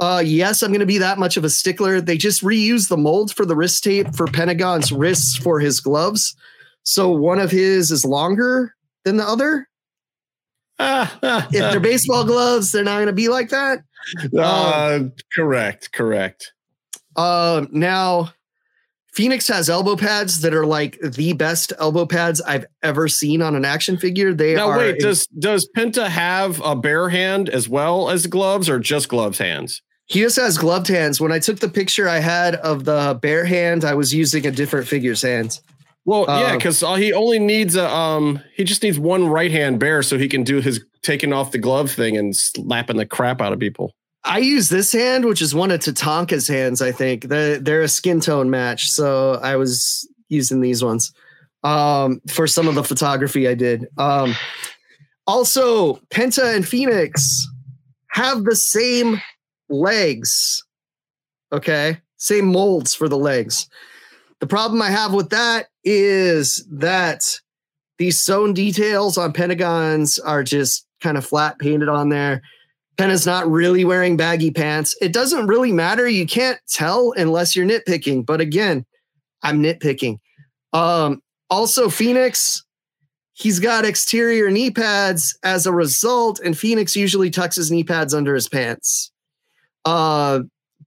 B: Uh, yes, I'm going to be that much of a stickler. They just reused the mold for the wrist tape for Pentagon's wrists for his gloves. So one of his is longer than the other. If they're baseball gloves, they're not going to be like that.
C: uh, correct, correct.
B: Uh, now, Phoenix has elbow pads that are like the best elbow pads I've ever seen on an action figure. They are
C: Now
B: are
C: wait, does does Penta have a bare hand as well as gloves, or just gloves hands?
B: he just has gloved hands. When I took the picture I had of the bare hand, I was using a different figure's hands.
C: Well, yeah,
B: Uh,
C: because he only needs a um, he just needs one right hand bear so he can do his taking off the glove thing and slapping the crap out of people.
B: I use this hand, which is one of Tatanka's hands, I think. They're, they're a skin tone match. So I was using these ones um, for some of the photography I did. Um, also, Penta and Phoenix have the same legs. Okay. Same molds for the legs. The problem I have with that is that these sewn details on Pentagons are just kind of flat painted on there. Penta's not really wearing baggy pants. It doesn't really matter. You can't tell unless you're nitpicking. But again, I'm nitpicking. Um, also, Phoenix, he's got exterior knee pads as a result, and Phoenix usually tucks his knee pads under his pants. Uh,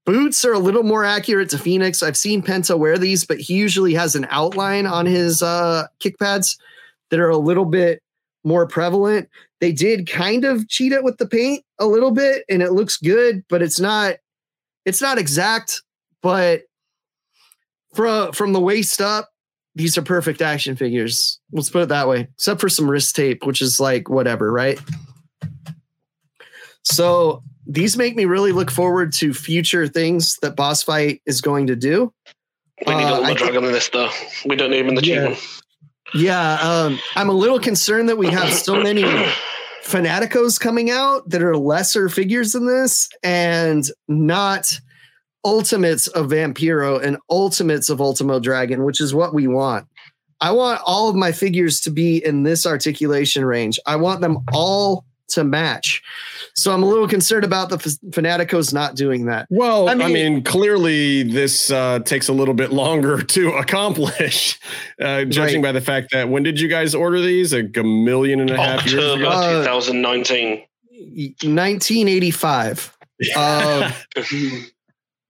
B: boots are a little more accurate to Phoenix. I've seen Penta wear these, but he usually has an outline on his uh, kick pads that are a little bit more prevalent. They did kind of cheat it with the paint a little bit, and it looks good, but it's not it's not exact. But from from the waist up, these are perfect action figures. Let's put it that way, except for some wrist tape, which is like whatever, right? So these make me really look forward to future things that Boss Fight is going to do.
D: We need
B: Uh,
D: all the dragon in this though. We don't need him in the cheap
B: Yeah.
D: one.
B: Yeah, um, I'm a little concerned that we have so many Fanaticos coming out that are lesser figures than this and not ultimates of Vampiro and ultimates of Ultimo Dragon, which is what we want. I want all of my figures to be in this articulation range. I want them all to match. So I'm a little concerned about the F- Fanaticos not doing that.
C: Well,
B: I
C: I mean,
B: mean-
C: clearly this uh, takes a little bit longer to accomplish, uh, judging by the fact that when did you guys order these? A g- million and a half years
D: October
C: ago.
B: Uh,
D: 2019.
B: 1985.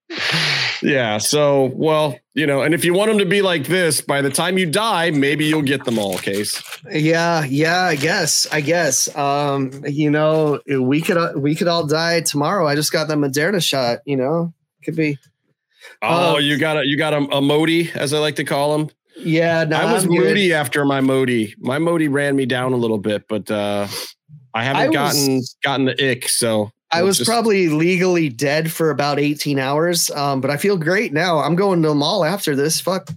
B: Uh,
C: Yeah. So, well, you know, and if you want them to be like this, by the time you die, maybe you'll get them all. Case.
B: Yeah, yeah, I guess. I guess. Um, you know, we could we could all die tomorrow. I just got the Moderna shot, you know. Could be.
C: Oh,
B: Uh,
C: you got a you got a, a Modi, as I like to call him.
B: Yeah, no,
C: I was
B: I'm good.
C: moody after my Modi. My Modi ran me down a little bit, but uh, I haven't
B: I was-
C: gotten gotten the ick. So
B: I was
C: just-
B: probably legally dead for about 18 hours. Um, but I feel great now. I'm going to the mall after this. Fuck.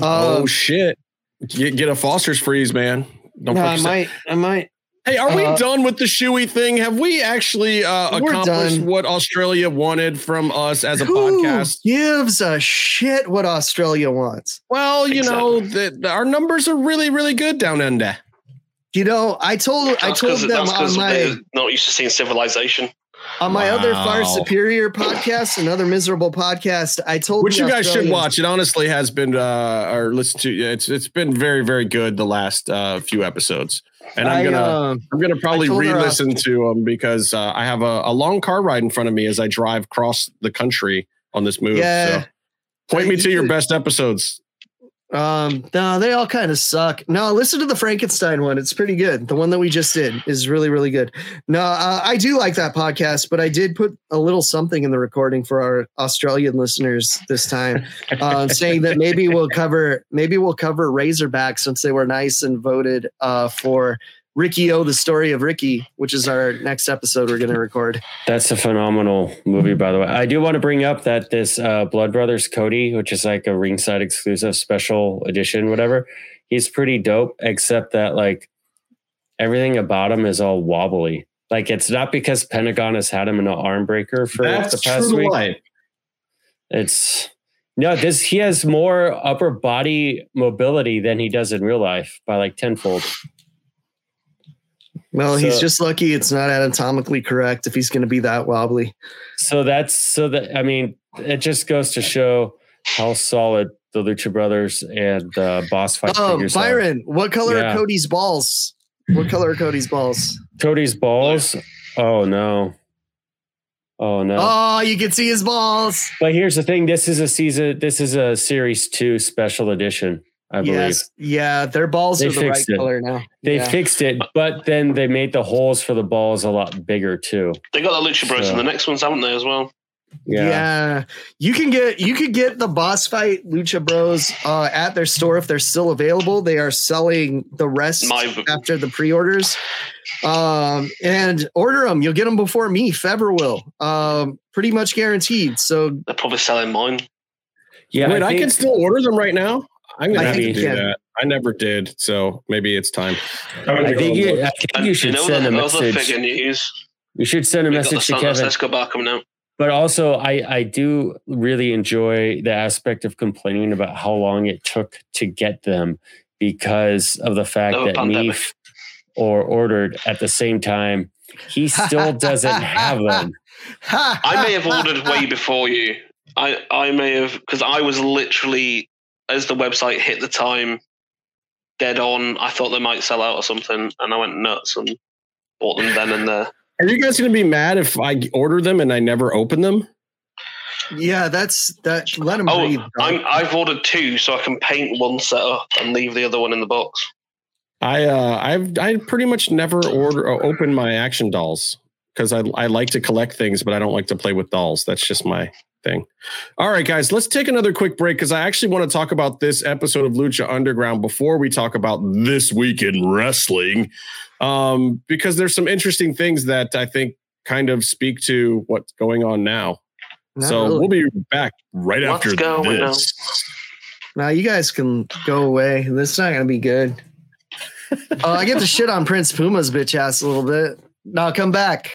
C: Oh
B: Um,
C: shit! Get, get a Foster's freeze, man. Don't
B: no, I
C: yourself-
B: might I might
C: Hey, are we
B: Uh,
C: done with the shoey thing? Have we actually uh, accomplished
B: done.
C: what Australia wanted from us as a
B: Who
C: podcast?
B: gives a shit what Australia wants?
C: Well, you know, the, the- our numbers are really, really good down under.
B: You know, I told I told them
D: that's
B: on
D: 'cause
B: my
D: not used to seeing civilization.
B: On my other Far Superior podcast, another miserable podcast. I told
C: Which you guys should watch. It honestly has been, uh, or listen to. It's it's been very, very good the last uh, few episodes, and I'm
B: I,
C: gonna
B: uh,
C: I'm gonna probably
B: uh,
C: re-listen to them because uh, I have a, a long car ride in front of me as I drive across the country on this move.
B: Yeah.
C: So point me to your best episodes.
B: Um, no, they all kind of suck. No, listen to the Frankenstein one. It's pretty good. The one that we just did is really, really good. No, uh, I do like that podcast, but I did put a little something in the recording for our Australian listeners this time, um, saying that maybe we'll cover, maybe we'll cover Razorback since they were nice and voted uh, for Riki-Oh, the story of Ricky, which is our next episode we're going to record.
E: That's a phenomenal movie, by the way. I do want to bring up that this uh, Blood Brothers Cody, which is like a ringside exclusive special edition, whatever, he's pretty dope, except that like everything about him is all wobbly. Like it's not because Pentagon has had him in an arm breaker for the past week.
C: life.
E: It's no, this he has more upper body mobility than he does in real life by like tenfold.
B: Well, he's just lucky it's not anatomically correct if he's going to be that wobbly.
E: So that's so that I mean, it just goes to show how solid the Lucha Brothers and the boss fight
B: Um,
E: figures are.
B: Byron, what color
E: Yeah.
B: are Cody's balls? What color are Cody's balls?
E: Cody's balls. Oh no. Oh no.
B: Oh, you can see his balls.
E: But here's the thing: this is a season. This is a series two special edition. I believe
B: Yes, yeah, their balls
E: They
B: are the right
E: fixed it.
B: color now.
E: they
B: yeah.
E: fixed it, but then they made the holes for the balls a lot bigger too.
D: They got the Lucha Bros
E: So-
D: in the next ones, haven't they, as well?
B: Yeah.
E: Yeah.
B: you can get you could get the boss fight Lucha Bros uh, at their store if they're still available. They are selling the rest
D: My-
B: after the pre-orders, um, and order them. You'll get them before me, Fever will, um, pretty much guaranteed. So
D: They're probably selling mine.
E: Yeah.
C: Wait, I,
E: think-
C: can still order them right now. I'm gonna
B: I
C: have to do
B: can.
C: that. I never did, so maybe it's time.
E: I think you, I think you should
D: know
E: send a
D: the other
E: message.
D: figure news?
E: You should send a
D: We got the
E: message to
D: Santos
E: Kevin.
D: Escobar coming out.
E: But also, I I do really enjoy the aspect of complaining about how long it took to get them because of the fact
D: Oh,
E: that
D: pandemic.
E: Neef or ordered at the same time. He still doesn't have them.
D: I may have ordered way before you. I I may have because I was literally as the website hit the time dead on. I thought they might sell out or something, and I went nuts and bought them then and there.
C: Are you guys gonna be mad if I order them and I never open them?
B: yeah, that's that. Let them.
D: Oh,
B: breathe.
D: I'm, I've ordered two, so I can paint one set up and leave the other one in the box.
C: I uh, I've I pretty much never order or open my action dolls because I I like to collect things, but I don't like to play with dolls. That's just my thing. All right, guys, let's take another quick break because I actually want to talk about this episode of Lucha Underground before we talk about this week in wrestling. Um, because there's some interesting things that I think kind of speak to what's going on now.
B: Not
C: so
B: really.
C: we'll be back right
D: Let's
C: after
D: go,
C: this.
B: Now you guys can go away. This is not gonna be good. Oh, I get to shit on Prince Puma's bitch ass a little bit. Now come back.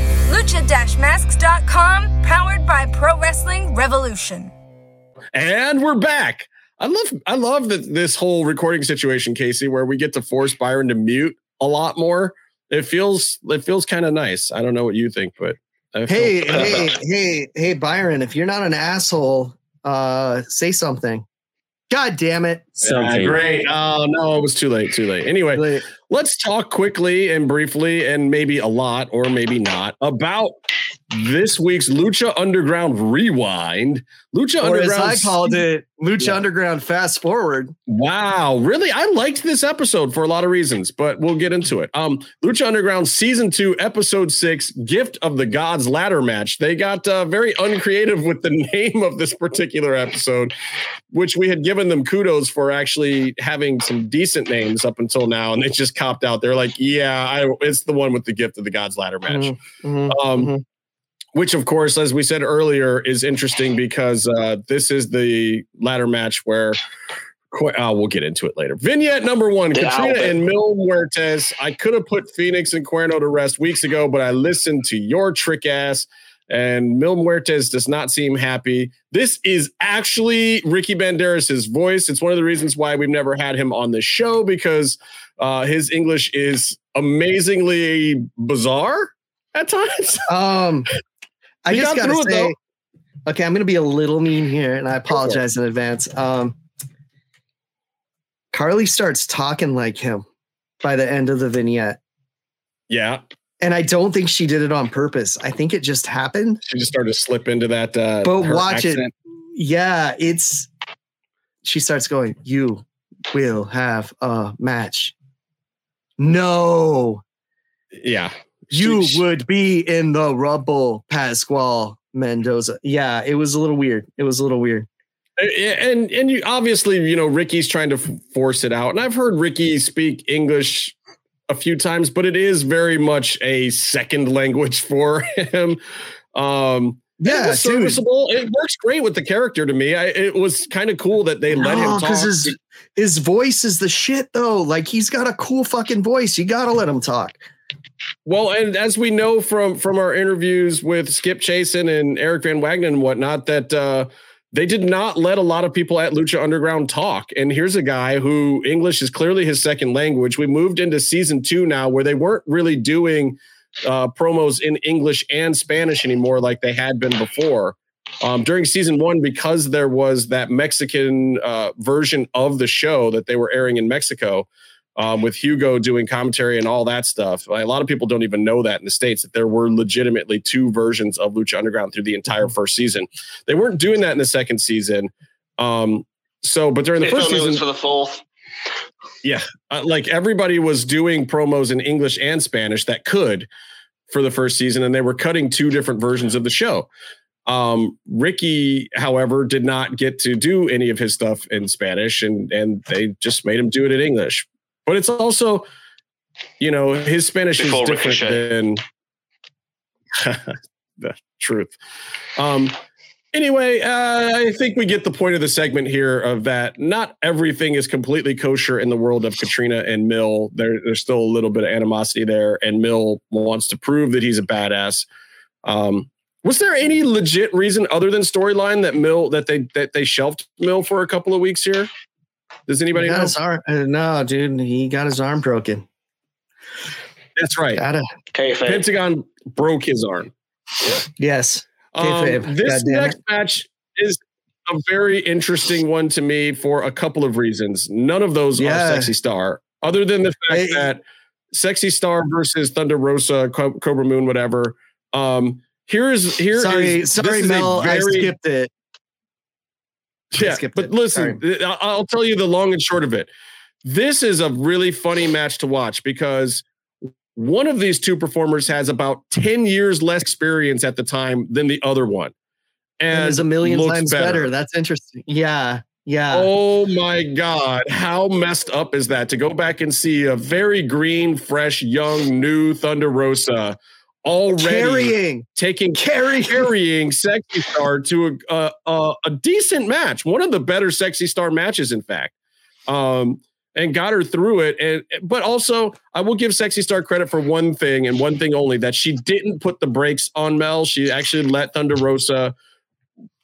F: Lucha-masks.com, powered by Pro Wrestling Revolution.
C: And we're back. I love I love that this whole recording situation, Casey, where we get to force Byron to mute a lot more. It feels it feels kind of nice. I don't know what you think, but I
B: Hey, hey, hey, hey, Byron, if you're not an asshole, uh, say something. God damn it.
C: Yeah,
E: Something.
C: great. Oh no, it was too late. Too late. Anyway,
B: Like,
C: let's talk quickly and briefly, and maybe a lot or maybe not, about this week's Lucha Underground Rewind. Lucha
B: Or as
C: Underground.
B: I called it, Lucha
C: Yeah.
B: Underground Fast Forward.
C: Wow, really? I liked this episode for a lot of reasons, but we'll get into it. Um, Lucha Underground season two, episode six, Gift of the Gods ladder match. They got uh, very uncreative with the name of this particular episode, which we had given them kudos for actually having some decent names up until now, and they just copped out. They're like, "Yeah, I, it's the one with the Gift of the Gods ladder match."
B: Mhm, mhm,
C: Um,
B: mhm.
C: Which of course, as we said earlier, is interesting because uh, this is the ladder match where uh, we'll get into it later. Vignette number one:
D: Yeah,
C: Catrina
D: I'll
C: and Mil Muertes. I could have put Phoenix and Cuerno to rest weeks ago, but I listened to your trick ass. And Mil Muertes does not seem happy. This is actually Ricky Banderas' voice. It's one of the reasons why we've never had him on the show because uh, his English is amazingly bizarre at times.
B: Um, I
C: We
B: just
C: got
B: gotta
C: through it,
B: say, okay, I'm gonna be a little mean here, and I apologize in advance. Um, Carly starts talking like him by the end of the vignette,
C: Yeah,
B: and I don't think she did it on purpose. I think it just happened.
C: she just started to slip into that. Uh,
B: But watch it. Yeah, it's. She starts going. You will have a match. No,
C: Yeah,
B: you would be in the rubble, Pascual Mendoza. Yeah, it was a little weird. It was a little weird.
C: and and you obviously you know Ricky's trying to force it out, and I've heard Ricky speak English a few times, but it is very much a second language for him. Um,
B: Yeah,
C: it was
B: dude.
C: serviceable. It works great with the character to me. I, it was kind of cool that they let him talk.
B: his his voice is the shit though. Like he's got a cool fucking voice. You gotta let him talk.
C: Well, and as we know from from our interviews with Skip Chaisson and Eric Van Wagenen and whatnot, that uh, they did not let a lot of people at Lucha Underground talk. And here's a guy who English is clearly his second language. We moved into season two now, where they weren't really doing uh, promos in English and Spanish anymore like they had been before. Um, during season one, because there was that Mexican uh, version of the show that they were airing in Mexico, um, with Hugo doing commentary and all that stuff. A lot of people don't even know that in the States that there were legitimately two versions of Lucha Underground through the entire first season. They weren't doing that in the second season. Um, so, but during the
D: If
C: first
D: only it was
C: season,
D: for the fourth.
C: uh, like everybody was doing promos in English and Spanish that could for the first season, and they were cutting two different versions of the show. Um, Ricky, however, did not get to do any of his stuff in Spanish, and and they just made him do it in English. But it's also, you know, his Spanish
D: Before
C: is different
D: Ricochet.
C: than the truth. Um, anyway, uh, I think we get the point of the segment here of that not everything is completely kosher in the world of Catrina and Mil. There, there's still a little bit of animosity there, and Mil wants to prove that he's a badass. Um, was there any legit reason other than storyline that Mil that they that they shelved Mil for a couple of weeks here? Does anybody
B: He
C: know?
B: his arm, uh, no, dude, he got his arm broken.
C: That's right.
B: Gotta
C: Pentagon broke his arm.
B: yes.
C: Um, this
B: God damn
C: next match is a very interesting one to me for a couple of reasons. None of those
B: Yeah.
C: are Sexy Star, other than the fact
B: Hey.
C: that Sexy Star versus Thunder Rosa, Co- Kobra Moon, whatever. Um, here is here is-
B: sorry,
C: this
B: sorry,
C: is a
B: Mel. I skipped it.
C: Yeah, but
B: it.
C: listen, I- I'll tell you the long and short of it. This is a really funny match to watch because one of these two performers has about 10 years less experience at the time than the other one.
B: And
C: And
B: it's a million times better. That's interesting. Yeah, yeah.
C: Oh my God. How messed up is that to go back and see a very green, fresh, young, new Thunder Rosa already
B: carrying,
C: taking
B: carrying.
C: carrying Sexy Star to a, a, a, decent match, one of the better Sexy Star matches, in fact. Um, and got her through it. And but also, I will give Sexy Star credit for one thing and one thing only that she didn't put the brakes on Mel. She actually let Thunder Rosa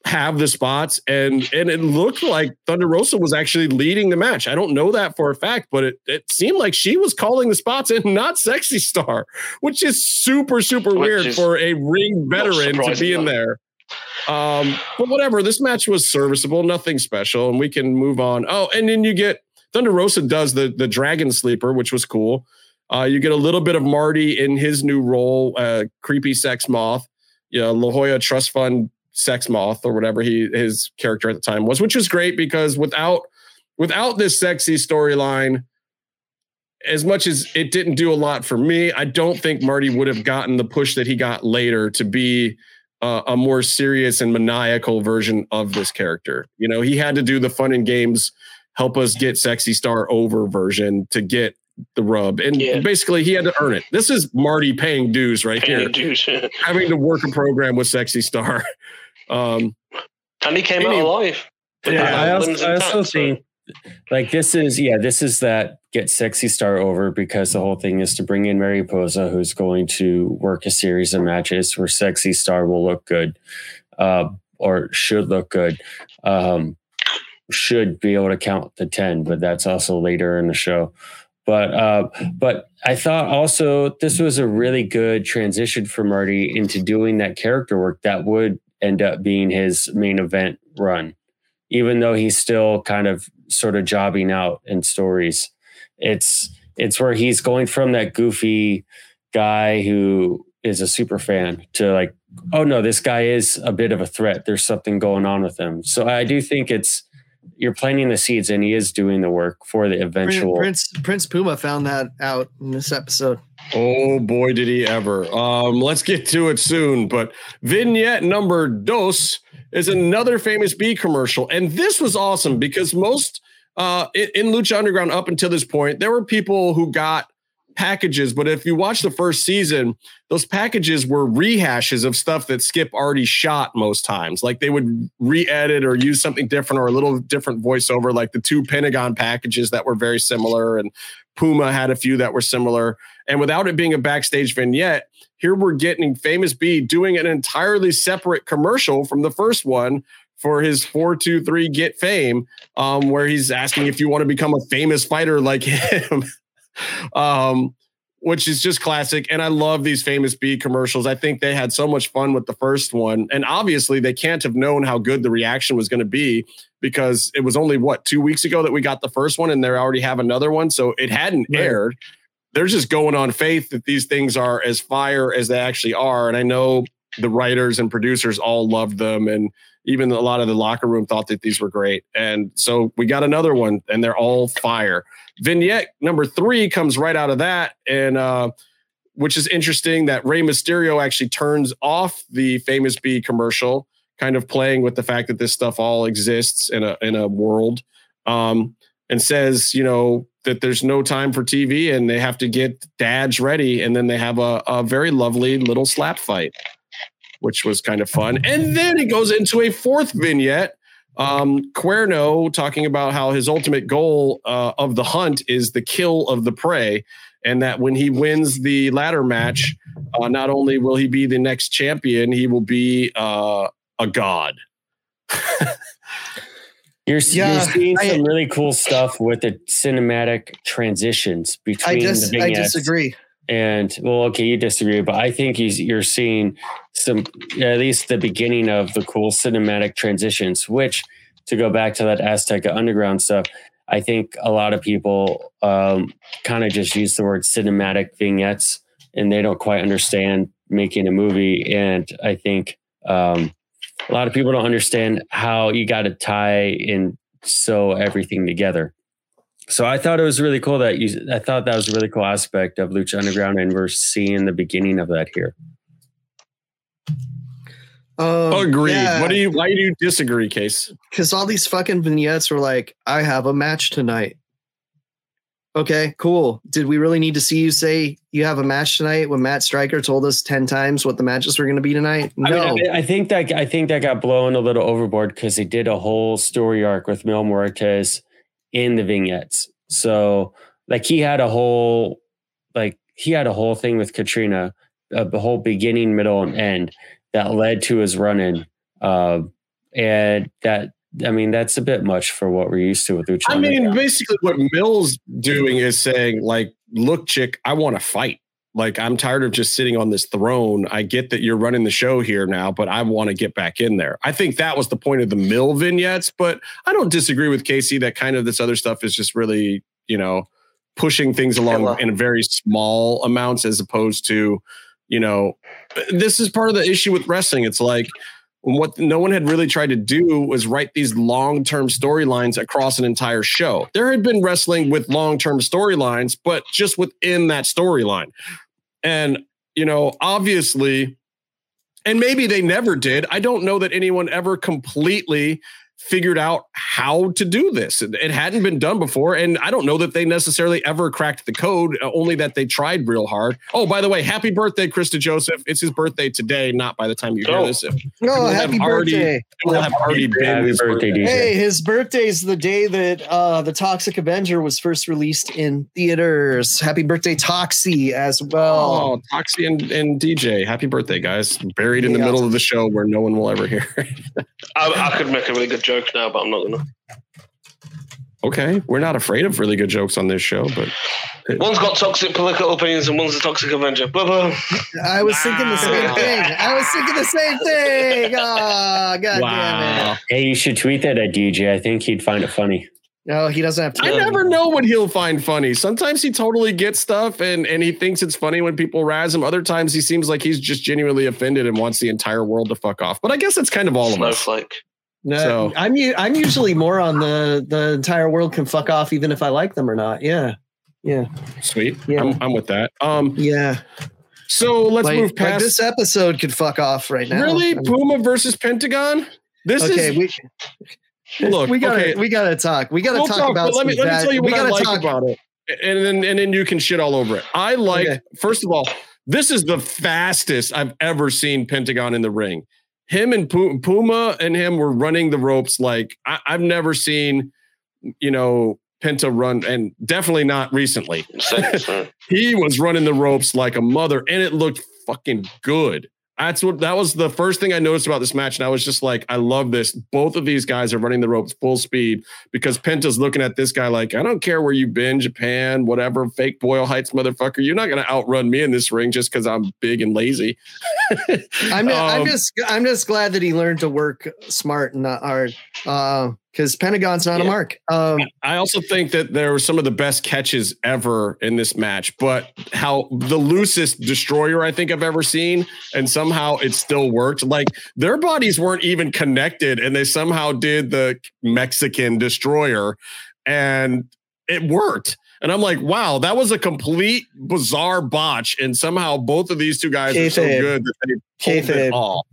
C: have the spots, and and it looked like Thunder Rosa was actually leading the match. I don't know that for a fact, but it, it seemed like she was calling the spots and not Sexy Star, which is super super
D: Which
C: weird for a ring veteran to be in there. Um, but whatever, this match was serviceable, nothing special, and we can move on. Oh, and then you get Thunder Rosa does the the Dragon Sleeper, which was cool. Uh, you get a little bit of Marty in his new role, uh, creepy sex moth, you know, La Jolla Trust Fund sex moth or whatever he his character at the time was, which was great because without without this sexy storyline, as much as it didn't do a lot for me, I don't think Marty would have gotten the push that he got later to be uh, a more serious and maniacal version of this character. You know, he had to do the fun and games, help us get sexy star over version to get the rub. And
D: Yeah.
C: basically he had to earn it. This is Marty paying dues right here,
D: dues.
C: having to work a program with sexy star. Um,
D: and he came
C: Any-
D: out alive.
C: Yeah,
E: I also, I also
D: so-
E: think like this is yeah this is that get sexy star over because the whole thing is to bring in Mariposa who's going to work a series of matches where sexy star will look good uh, or should look good um, should be able to count the 10 but that's also later in the show but uh, but I thought also this was a really good transition for Marty into doing that character work that would end up being his main event run even though he's still kind of sort of jobbing out in stories. It's it's where he's going from that goofy guy who is a super fan to like, oh no, this guy is a bit of a threat. There's something going on with him. So I do think it's you're planting the seeds and he is doing the work for the eventual
B: Prince Prince Puma found that out in this episode.
C: Oh boy, did he ever. Um, let's get to it soon. But vignette number dos is another famous B commercial. And this was awesome because most uh, in, in Lucha Underground up until this point, there were people who got packages. But if you watch the first season, those packages were rehashes of stuff that Skip already shot most times. Like they would re edit or use something different or a little different voiceover, like the two Pentagon packages that were very similar. And Puma had a few that were similar. And without it being a backstage vignette, here we're getting Famous B doing an entirely separate commercial from the first one for his 423 Get Fame, um, where he's asking if you want to become a famous fighter like him. Um, which is just classic. And I love these famous B commercials. I think they had so much fun with the first one. And obviously, they can't have known how good the reaction was going to be because it was only what two weeks ago that we got the first one and they already have another one. So it hadn't
B: Right.
C: aired. They're just going on faith that these things are as fire as they actually are. And I know the writers and producers all loved them. And even a lot of the locker room thought that these were great. And so we got another one and they're all fire vignette number three comes right out of that and uh which is interesting that Rey Mysterio actually turns off the famous B commercial, kind of playing with the fact that this stuff all exists in a in a world, um, and says, you know, that there's no time for TV and they have to get dads ready, and then they have a, a very lovely little slap fight, which was kind of fun. And then it goes into a fourth vignette um, Cuerno talking about how his ultimate goal uh, of the hunt is the kill of the prey, and that when he wins the ladder match, uh, not only will he be the next champion, he will be uh, a god.
E: You're,
B: Yeah,
E: you're seeing
B: I-
E: some really cool stuff with the cinematic transitions
B: I
E: between
B: just
E: the
B: I disagree.
E: And well, okay, you disagree, but I think you're seeing some, at least the beginning of the cool cinematic transitions. Which, to go back to that Azteca Underground stuff, I think a lot of people um, kind of just use the word cinematic vignettes, and they don't quite understand making a movie. And I think um, a lot of people don't understand how you got to tie and sew everything together so I thought it was really cool that you. I thought that was a really cool aspect of Lucha Underground, and we're seeing the beginning of that here.
C: Um, Agreed. Yeah. What do you? Why do you disagree, Case?
B: Because all these fucking vignettes were like, "I have a match tonight." Okay, cool. Did we really need to see you say you have a match tonight when Matt Striker told us ten times what the matches were going to be tonight? No,
E: I, mean, I, think that I think that got blown a little overboard because they did a whole story arc with Mil Muertes in the vignettes. So like he had a whole like he had a whole thing with Catrina, a whole beginning, middle, and end that led to his running. Uh, and that I mean, that's a bit much for what we're used to with Lucha.
C: I mean, basically, what Mil's doing is saying, like, look, chick, I want to fight. Like, I'm tired of just sitting on this throne. I get that you're running the show here now, but I want to get back in there. I think that was the point of the Mil vignettes, but I don't disagree with Casey that kind of this other stuff is just really, you know, pushing things along in very small amounts as opposed to, you know, this is part of the issue with wrestling. It's like, what no one had really tried to do was write these long-term storylines across an entire show. There had been wrestling with long-term storylines, but just within that storyline. And, you know, obviously, and maybe they never did. I don't know that anyone ever completely figured out how to do this. It, hadn't been done before. And I don't know that they necessarily ever cracked the code, uh, only that they tried real hard. Oh, by the way, happy birthday, Chris DeJoseph. It's his birthday today, not by the time you hear oh. this.
B: no, happy already, birthday.
C: Will have already been happy
B: his birthday, birthday. Hey, his birthday is the day that uh, the Toxic Avenger was first released in theaters. Happy birthday, Toxie, as well.
C: Oh, Toxie and, and DJ. Happy birthday, guys. Buried in yeah. the middle of the show where no one will ever hear.
D: I, I could make a really good joke now, but I'm not gonna.
C: Okay, we're not afraid of really good jokes on this show, but
D: one's got toxic political opinions and one's a toxic Avenger. Blah, blah.
B: I was thinking the same thing. I was thinking the same thing. Ah, oh, god wow. damn it!
E: Hey, you should tweet that at DJ. I think he'd find it funny.
B: No, he doesn't have to.
C: I never know what he'll find funny. Sometimes he totally gets stuff and and he thinks it's funny when people razz him. Other times he seems like he's just genuinely offended and wants the entire world to fuck off. But I guess it's kind of all
D: Snowflake.
C: of us.
B: No, so I'm I'm usually more on the the entire world can fuck off even if I like them or not. Yeah, yeah,
C: sweet. Yeah, I'm, I'm with that. Um,
B: yeah.
C: So let's like, move past
B: like this episode. Could fuck off right now.
C: Really, Puma versus Pentagon. This okay, is.
B: We, Look, we gotta okay. we gotta talk. We gotta we'll talk, talk, about.
C: Let me let me tell you what I like talk. about it, and then and then you can shit all over it. I like okay. first of all, this is the fastest I've ever seen Pentagon in the ring him and Puma and him were running the ropes like I, have never seen, you know, Penta run, and definitely not recently. he was running the ropes like a mother, and it looked fucking good. That's what that was the first thing I noticed about this match. And I was just like, I love this. Both of these guys are running the ropes full speed because Penta's looking at this guy like, I don't care where you've been, Japan, whatever, fake Boyle Heights motherfucker. You're not gonna outrun me in this ring just because I'm big and lazy.
B: I'm, um, I'm just I'm just glad that he learned to work smart and not hard. Uh, because Pentagon's not yeah. a mark. Um,
C: I also think that there were some of the best catches ever in this match, but how the loosest destroyer I think I've ever seen, and somehow it still worked. Like their bodies weren't even connected, and they somehow did the Mexican destroyer, and it worked. And I'm like, wow, that was a complete bizarre botch, and somehow both of these two guys K-fib. are so good that they pulled it all.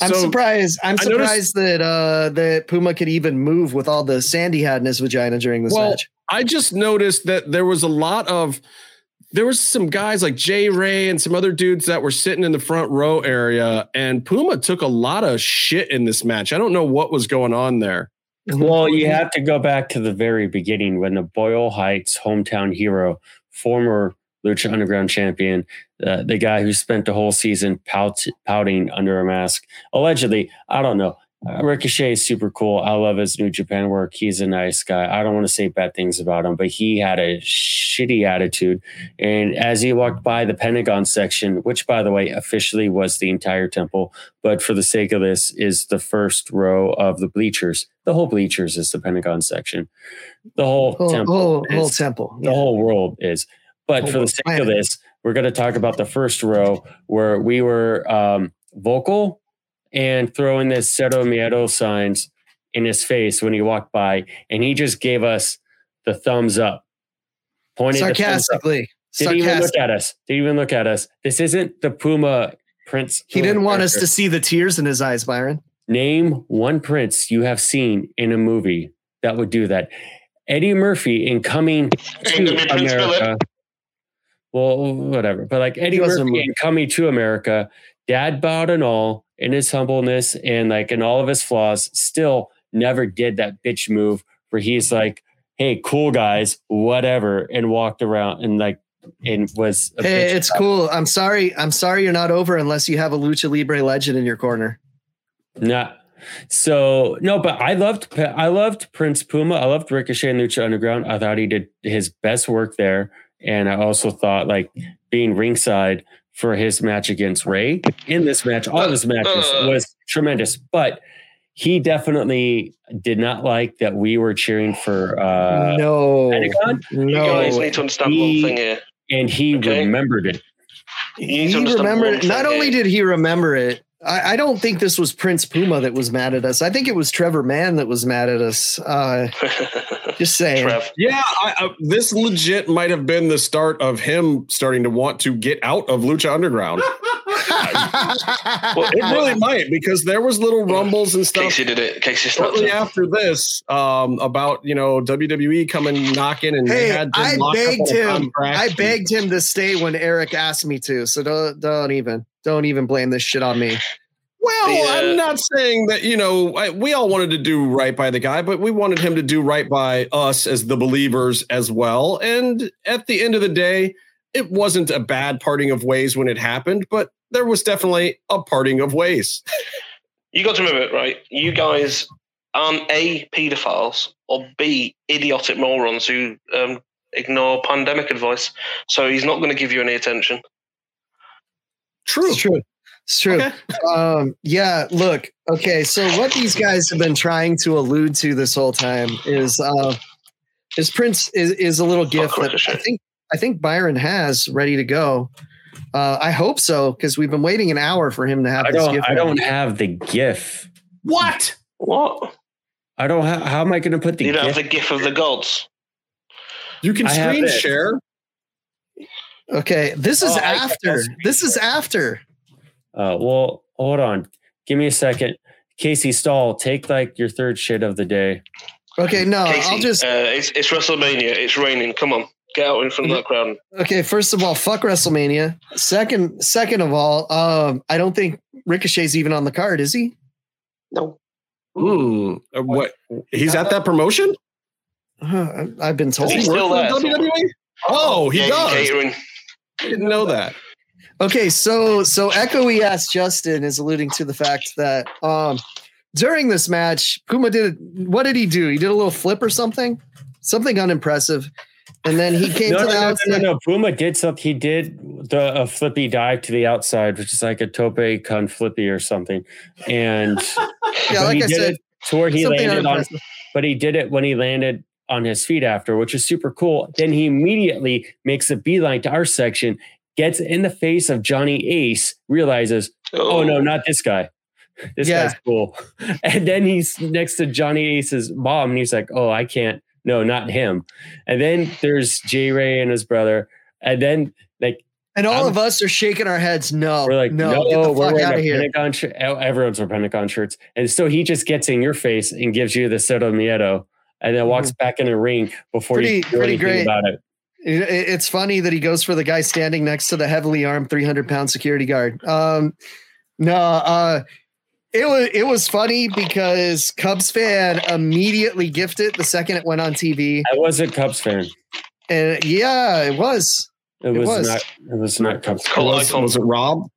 B: I'm so, surprised. I'm surprised that uh, that Puma could even move with all the sand he had in his vagina during this well, match.
C: I just noticed that there was a lot of there was some guys like Jay Ray and some other dudes that were sitting in the front row area, and Puma took a lot of shit in this match. I don't know what was going on there.
E: Well, you have to go back to the very beginning when the Boyle Heights hometown hero, former Lucha Underground champion, uh, the guy who spent the whole season pout, pouting under a mask. Allegedly, I don't know. Uh, Ricochet is super cool. I love his New Japan work. He's a nice guy. I don't want to say bad things about him, but he had a shitty attitude. And as he walked by the Pentagon section, which by the way officially was the entire temple, but for the sake of this is the first row of the bleachers. The whole bleachers is the Pentagon section. The whole,
B: Whole,
E: temple.
B: whole, whole temple.
E: the whole world is. But
B: Whole
E: for the sake of this, we're going to talk about the first row where we were um, vocal and throwing the Cero Miedo signs in his face when he walked by, and he just gave us the thumbs up, pointed the thumbs up.
B: Sarcastically.
E: Didn't even look at us. Didn't even look at us. This isn't the Puma Prince.
B: He didn't want us to see the tears in his eyes, Byron.
E: Name one prince you have seen in a movie that would do that. Eddie Murphy in Coming
D: gonna be
E: to America. Well, whatever. But like Eddie Murphy
B: a
E: in Coming to America, dad bowed and all in his humbleness and like in all of his flaws, still never did that bitch move where he's like, hey, cool guys, whatever, and walked around and like and was
B: Hey, it's cool. I'm sorry. I'm sorry you're not over unless you have a lucha libre legend in your corner.
E: Nah. So no, but I loved I loved Prince Puma. I loved Ricochet and Lucha Underground. I thought he did his best work there, and I also thought like being ringside for his match against Ray in this match, all of his matches
D: Uh.
E: was tremendous. But he definitely did not like that we were cheering for uh
B: no,
E: Pentagon,
D: You guys need to understand
E: He-
D: one thing here.
E: and he
D: Okay.
E: remembered it.
D: You
B: He remembered. it. Not only did he remember it, I, I don't think this was Prince Puma that was mad at us. I think it was Trevor Mann that was mad at us. Uh, just saying.
D: Trev.
C: Yeah, I, I, this legit might have been the start of him starting to want to get out of Lucha Underground.
D: Well,
C: It really might because there was little rumbles and stuff
D: Casey did it. Casey snapped
C: shortly
D: it.
C: after this um, about you know WWE coming knocking and they
B: Hey,
C: had
B: I begged him. I begged him to stay when Eric asked me to. So don't don't even don't even blame this shit on me.
C: Well,
D: The, uh,
C: I'm not saying that you know I, we all wanted to do right by the guy, but we wanted him to do right by us as the believers as well. And at the end of the day, it wasn't a bad parting of ways when it happened, but there was definitely a parting of ways.
D: You got to remember, right? You guys aren't A, paedophiles, or B, idiotic morons who um, ignore pandemic advice. So he's not going to give you any attention.
C: True.
B: It's true. It's true.
C: Okay.
B: Um, yeah, look, okay, so what these guys have been trying to allude to this whole time is uh is Prince is, is a little gift that I think I think Byron has ready to go. Uh, I hope so because we've been waiting an hour for him to have
E: I
B: this
E: don't
B: gift.
E: I don't have the GIF.
C: What?
D: What?
E: I don't have how am I gonna put the
D: You don't
E: GIF?
D: have the GIF of the gods.
C: You can
E: I
C: screen share.
B: Okay, this is
E: Oh,
B: after. This is after.
E: Uh, well, hold on. Give me a second. Casey Stahl, take like your third shit of the day.
B: Okay, no,
D: Casey,
B: I'll just
D: uh, it's, it's WrestleMania. It's raining. Come on, get out in front of that crowd.
B: okay. First of all, fuck WrestleMania. Second, second of all, um, I don't think Ricochet's even on the card, is he?
D: No.
C: Hmm. Uh, What? He's at that promotion?
B: Uh, I've been told.
D: Is he still
C: Work
D: there?
C: WWE? Oh, he
D: Yeah,
C: does.
D: Catering.
C: I didn't know that.
B: Okay, so so Echo we asked Justin is alluding to the fact that um during this match, Puma did what did he do? He did a little flip or something, something unimpressive, and then he came
E: No,
B: to
E: no,
B: the
E: no, no,
B: outside.
E: no, no. Puma did something. He did the a flippy dive to the outside, which is like a tope con flippy or something. And
B: Yeah, like
E: he
B: I
E: did
B: said,
E: it to where he landed on, but he did it when he landed on his feet after, which is super cool. Then he immediately makes a beeline to our section, gets in the face of Johnny Ace, realizes, oh no, oh. not this guy. This
B: Yeah.
E: guy's cool. And then he's next to Johnny Ace's mom, and he's like, oh, I can't. No, not him. And then there's J Ray and his brother. And then like
B: And all
E: I'm-
B: of us are shaking our heads. No,
E: we're like,
B: no,
E: no, we're
B: out of here.
E: Pentagon. Everyone's wearing Pentagon shirts. And so he just gets in your face and gives you the Cero Miedo and then walks back in the ring before
B: Mm-hmm. Pretty-
E: you do
B: pretty
E: anything
B: great.
E: about it.
B: It- it- It's funny that he goes for the guy standing next to the heavily armed 300 pound security guard. Um, no, uh, it was it was funny because Cubs fan immediately gifted the second it went on TV,
E: I was a Cubs fan.
B: and yeah, it was.
E: It
B: It
E: was,
B: was.
E: not. It was not Cubs.
D: Call
C: Was, was it Rob?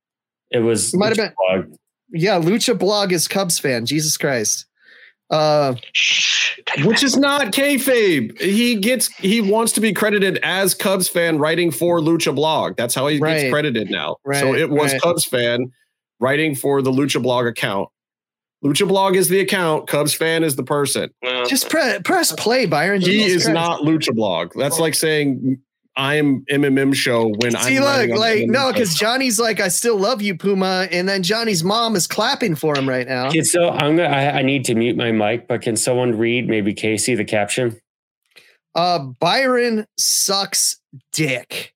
E: It was.
B: It might have been-
E: Log.
B: Yeah, Lucha Blog is Cubs fan. Jesus Christ. Uh,
C: Which is not kayfabe. He gets he wants to be credited as Cubs fan writing for Lucha Blog. That's how he
B: Right.
C: gets credited now.
B: Right,
C: so it was
B: right.
C: Cubs fan writing for the Lucha Blog account. Lucha Blog is the account. Cubs fan is the person.
B: Just pre- press play, Byron.
C: He
B: Jesus
C: is
B: Christ.
C: not Lucha Blog. That's like saying I'm MMM show when
B: See,
C: I'm
B: look, like
C: MMM
B: no, because Johnny's like, I still love you, Puma, and then Johnny's mom is clapping for him right now.
E: Okay, so I'm gonna. I, I need to mute my mic, but can someone read maybe Casey the caption?
B: Uh, Byron sucks dick.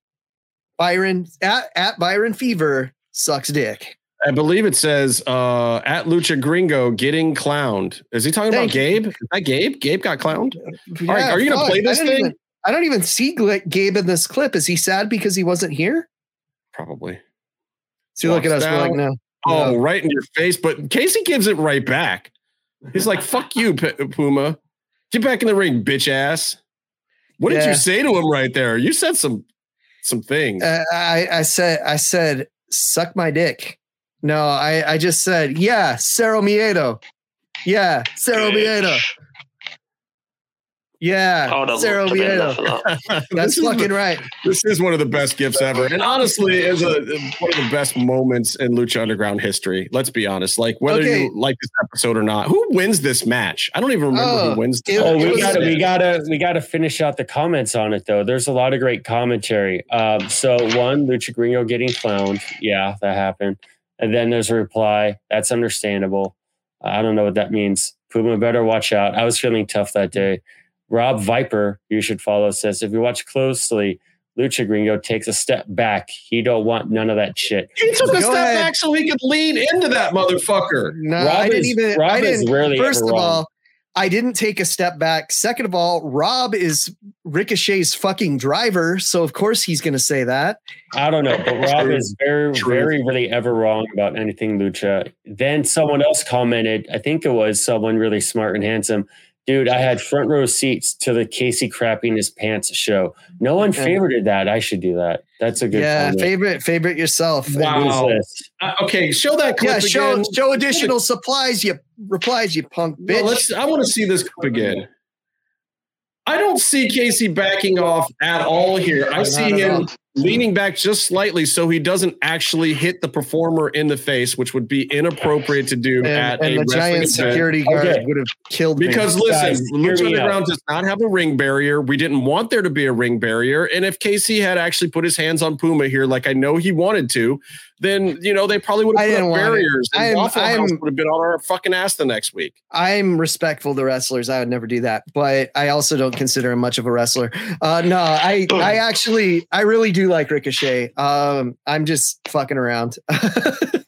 B: Byron at at Byron Fever sucks dick.
C: I believe it says uh, at Lucha Gringo getting clowned. Is he talking
B: Thank
C: about Gabe? Is that Gabe? Gabe got clowned?
B: Yeah,
C: All right, are you gonna
B: fuck,
C: play this thing?
B: Even, I don't even see Gabe in this clip. Is he sad because he wasn't here?
C: Probably.
B: So look at us. We're like, no.
C: Oh,
B: no.
C: right in your face. But Casey gives it right back. He's like, fuck you, P- Puma. Get back in the ring, bitch ass. What did you say to him right there? You said some some things.
B: Uh, I I said I said suck my dick. No, I I just said yeah, Cero Miedo. Yeah, Cero Miedo. Yeah,
D: I would have
B: Cero
D: loved to have been there
B: Miedo.
D: for that.
B: That's fucking
C: the-
B: right.
C: this is one of the best gifts ever. And honestly, is a one of the best moments in Lucha Underground history. Let's be honest. Like whether
B: Okay.
C: you like this episode or not, who wins this match? I don't even remember
B: Oh,
C: who wins.
B: it-
E: Oh, we
B: was-
E: gotta, we gotta, we gotta finish out the comments on it though. There's a lot of great commentary. Um, so one, Lucha Gringo getting clowned, yeah, that happened. And then there's a reply. That's understandable. I don't know what that means. Puma better watch out. I was feeling tough that day. Rob Viper, you should follow, says if you watch closely, Lucha Gringo takes a step back. He don't want none of that shit.
C: He took a
B: Go
C: step
B: ahead.
C: back so he could lean into that motherfucker.
B: No,
E: Rob
B: I didn't
E: is-
B: even.
E: Rob
B: I didn't.
E: rarely
B: First
E: ever
B: of
E: wrong.
B: all, I didn't take a step back. Second of all, Rob is Ricochet's fucking driver, so of course he's going to say that.
E: I don't know, but Rob is very,
C: True.
E: very, really ever wrong about anything Lucha. Then someone else commented, I think it was someone really smart and handsome. Dude, I had front row seats to the Casey crapping his pants show. No one
B: Yeah.
E: favorited that. I should do that. That's a good
B: yeah,
E: comment.
B: favorite favorite yourself.
C: Wow.
E: Who is this?
C: Uh, okay, show that clip
B: Yeah, show
C: again.
B: show additional supplies. You replies, you punk
C: No,
B: bitch.
C: let's. I want to see this clip again. I don't see Casey backing off at all here. I see him
B: all.
C: Leaning back just slightly so he doesn't actually hit the performer in the face, which would be inappropriate to do
B: and,
C: at
B: and
C: a
B: the giant
C: event.
B: security guard
E: Okay.
B: would have killed me.
C: Because listen,
E: Guys, hear
C: Lucha. Underground does not have a ring barrier. We didn't want there to be a ring barrier. And if Casey had actually put his hands on Puma here, like I know he wanted to, then you know they probably would have put up barriers. And
B: I'm-
C: Waffle House
B: I'm-
C: would have been on our fucking ass the next week.
B: I'm respectful to wrestlers. I would never do that, but I also don't consider him much of a wrestler. Uh, no, I I actually I really do like Ricochet. Um, I'm just fucking around.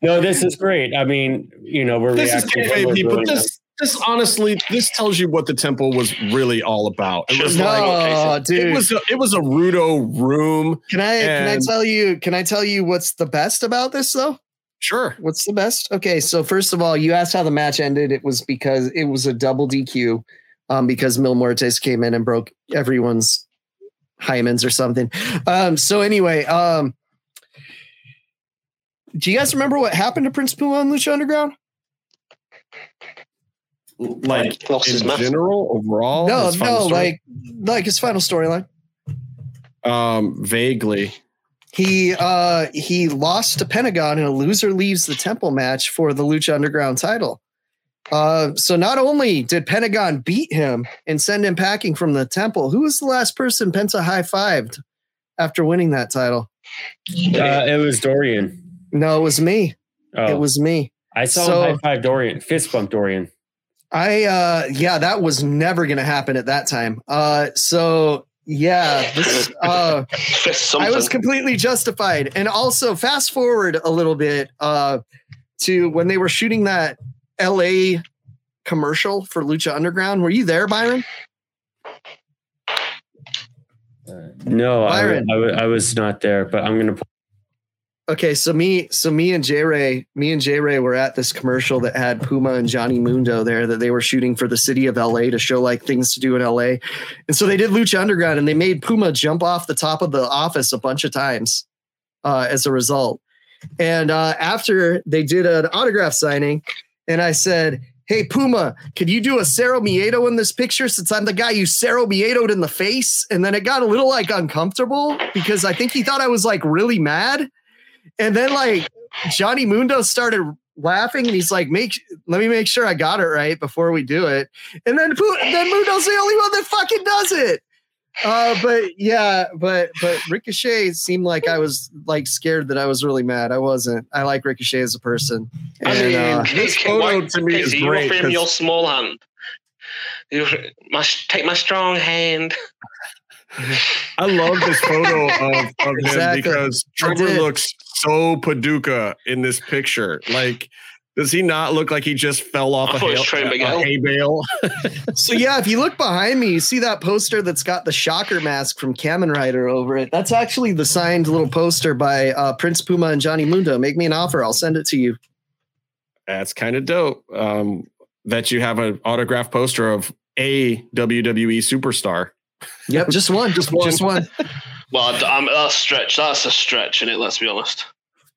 E: No, this is great. I mean, you know, we're
C: This is
E: reacting.
C: kayfabe,
E: we're
C: people. This, this honestly, this tells you what the temple was really all about. It was
D: Just
C: like
B: no,
C: it
B: dude.
C: was a, it was a rudo room.
B: Can I can I tell you can I tell you what's the best about this though?
C: Sure.
B: What's the best? Okay, so first of all, you asked how the match ended. It was because it was a double DQ, um, because Mil Muertes came in and broke everyone's hymens or something. Um, so anyway, um, do you guys remember what happened to Prince Puma on Lucha Underground?
C: Like
D: Lost his
C: in
D: mask.
C: general, overall.
B: no, no,
C: story?
B: like like his final storyline.
C: um, vaguely.
B: He uh he lost to Pentagon in a loser leaves the temple match for the Lucha Underground title. Uh, so not only did Pentagon beat him and send him packing from the temple, who was the last person Penta high fived after winning that title?
E: Uh, it was Dorian.
B: No, it was me.
E: Oh,
B: It was me.
E: I saw
B: so-
E: him high five Dorian, fist bump Dorian.
B: I uh yeah, that was never gonna happen at that time. Uh so yeah, this uh I was completely justified. And also fast forward a little bit uh to when they were shooting that LA commercial for Lucha Underground. Were you there, Byron?
E: No,
B: Byron.
E: I, wa- I was not there, but I'm gonna.
B: Okay, so me, so me and J Ray, me and J Ray were at this commercial that had Puma and Johnny Mundo there that they were shooting for the city of LA to show like things to do in LA. And so they did Lucha Underground and they made Puma jump off the top of the office a bunch of times uh, as a result. And uh, after they did an autograph signing, and I said, Hey Puma, could you do a Cero Miedo in this picture since I'm the guy you Cero Miedoed in the face? And then it got a little like uncomfortable because I think he thought I was like really mad. And then like Johnny Mundo started laughing and he's like, make let me make sure I got it right before we do it. And then then Mundo's the only one that fucking does it. Uh, but yeah, but but Ricochet seemed like I was like scared that I was really mad. I wasn't. I like Ricochet as a person.
C: I mean, uh, this photo to me is
D: you
C: great.
D: offer him your small hand. You my take my strong hand.
C: I love this photo of, of
B: Exactly.
C: him because Trevor looks so Paducah in this picture. Like, does he not look like he just fell off
D: I
C: a,
D: thought it was
C: hail, a- a hay bale?
B: So yeah, if you look behind me, you see that poster that's got the Shocker mask from Kamen Rider over it. That's actually the signed little poster by uh, Prince Puma and Johnny Mundo. Make me an offer, I'll send it to you.
C: That's kind of dope. Um, that you have an autograph poster of a WWE superstar.
B: Yep, just one, just one, just one.
D: Well, I'm, that's a stretch. That's a stretch in it. Let's be honest.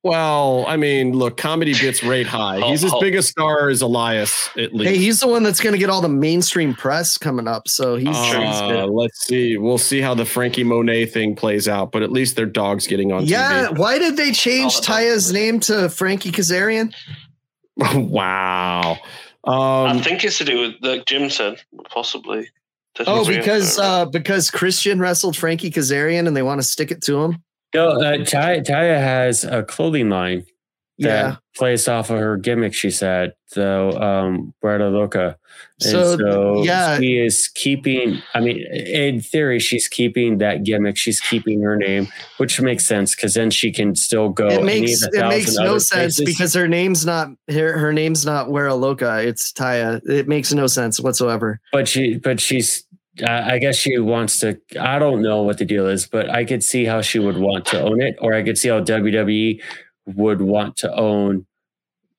C: Well, I mean, look, comedy bits rate high. He's as
D: Oh, oh.
C: big a star as Elias, at least.
B: Hey, he's the one that's going to get all the mainstream press coming up. So he's, he's
C: Uh,
B: good.
C: let's see. We'll see how the Franky Monet thing plays out, but at least their dog's getting on
B: Yeah,
C: TV.
B: why did they change
D: Oh,
B: Taya's name to Frankie Kazarian?
C: wow.
D: I
C: Um,
D: think it's to do with like Jim said, possibly.
B: Oh, because uh, because Christian wrestled Frankie Kazarian and they want to stick it to him.
E: No, uh, Taya, Taya has a clothing line that
B: Yeah.
E: plays off of her gimmick. She said, "So, um, Wera Loca."
B: So,
E: so
B: yeah.
E: she is keeping. I mean, in theory, she's keeping that gimmick. She's keeping her name, which makes sense because then she can still go.
B: it
E: any
B: makes
E: of
B: it makes no sense
E: places.
B: because her name's not her, her name's not Wera Loca. It's Taya. It makes no sense whatsoever.
E: but she but she's I I guess she wants to. I don't know what the deal is, but I could see how she would want to own it, or I could see how WWE would want to own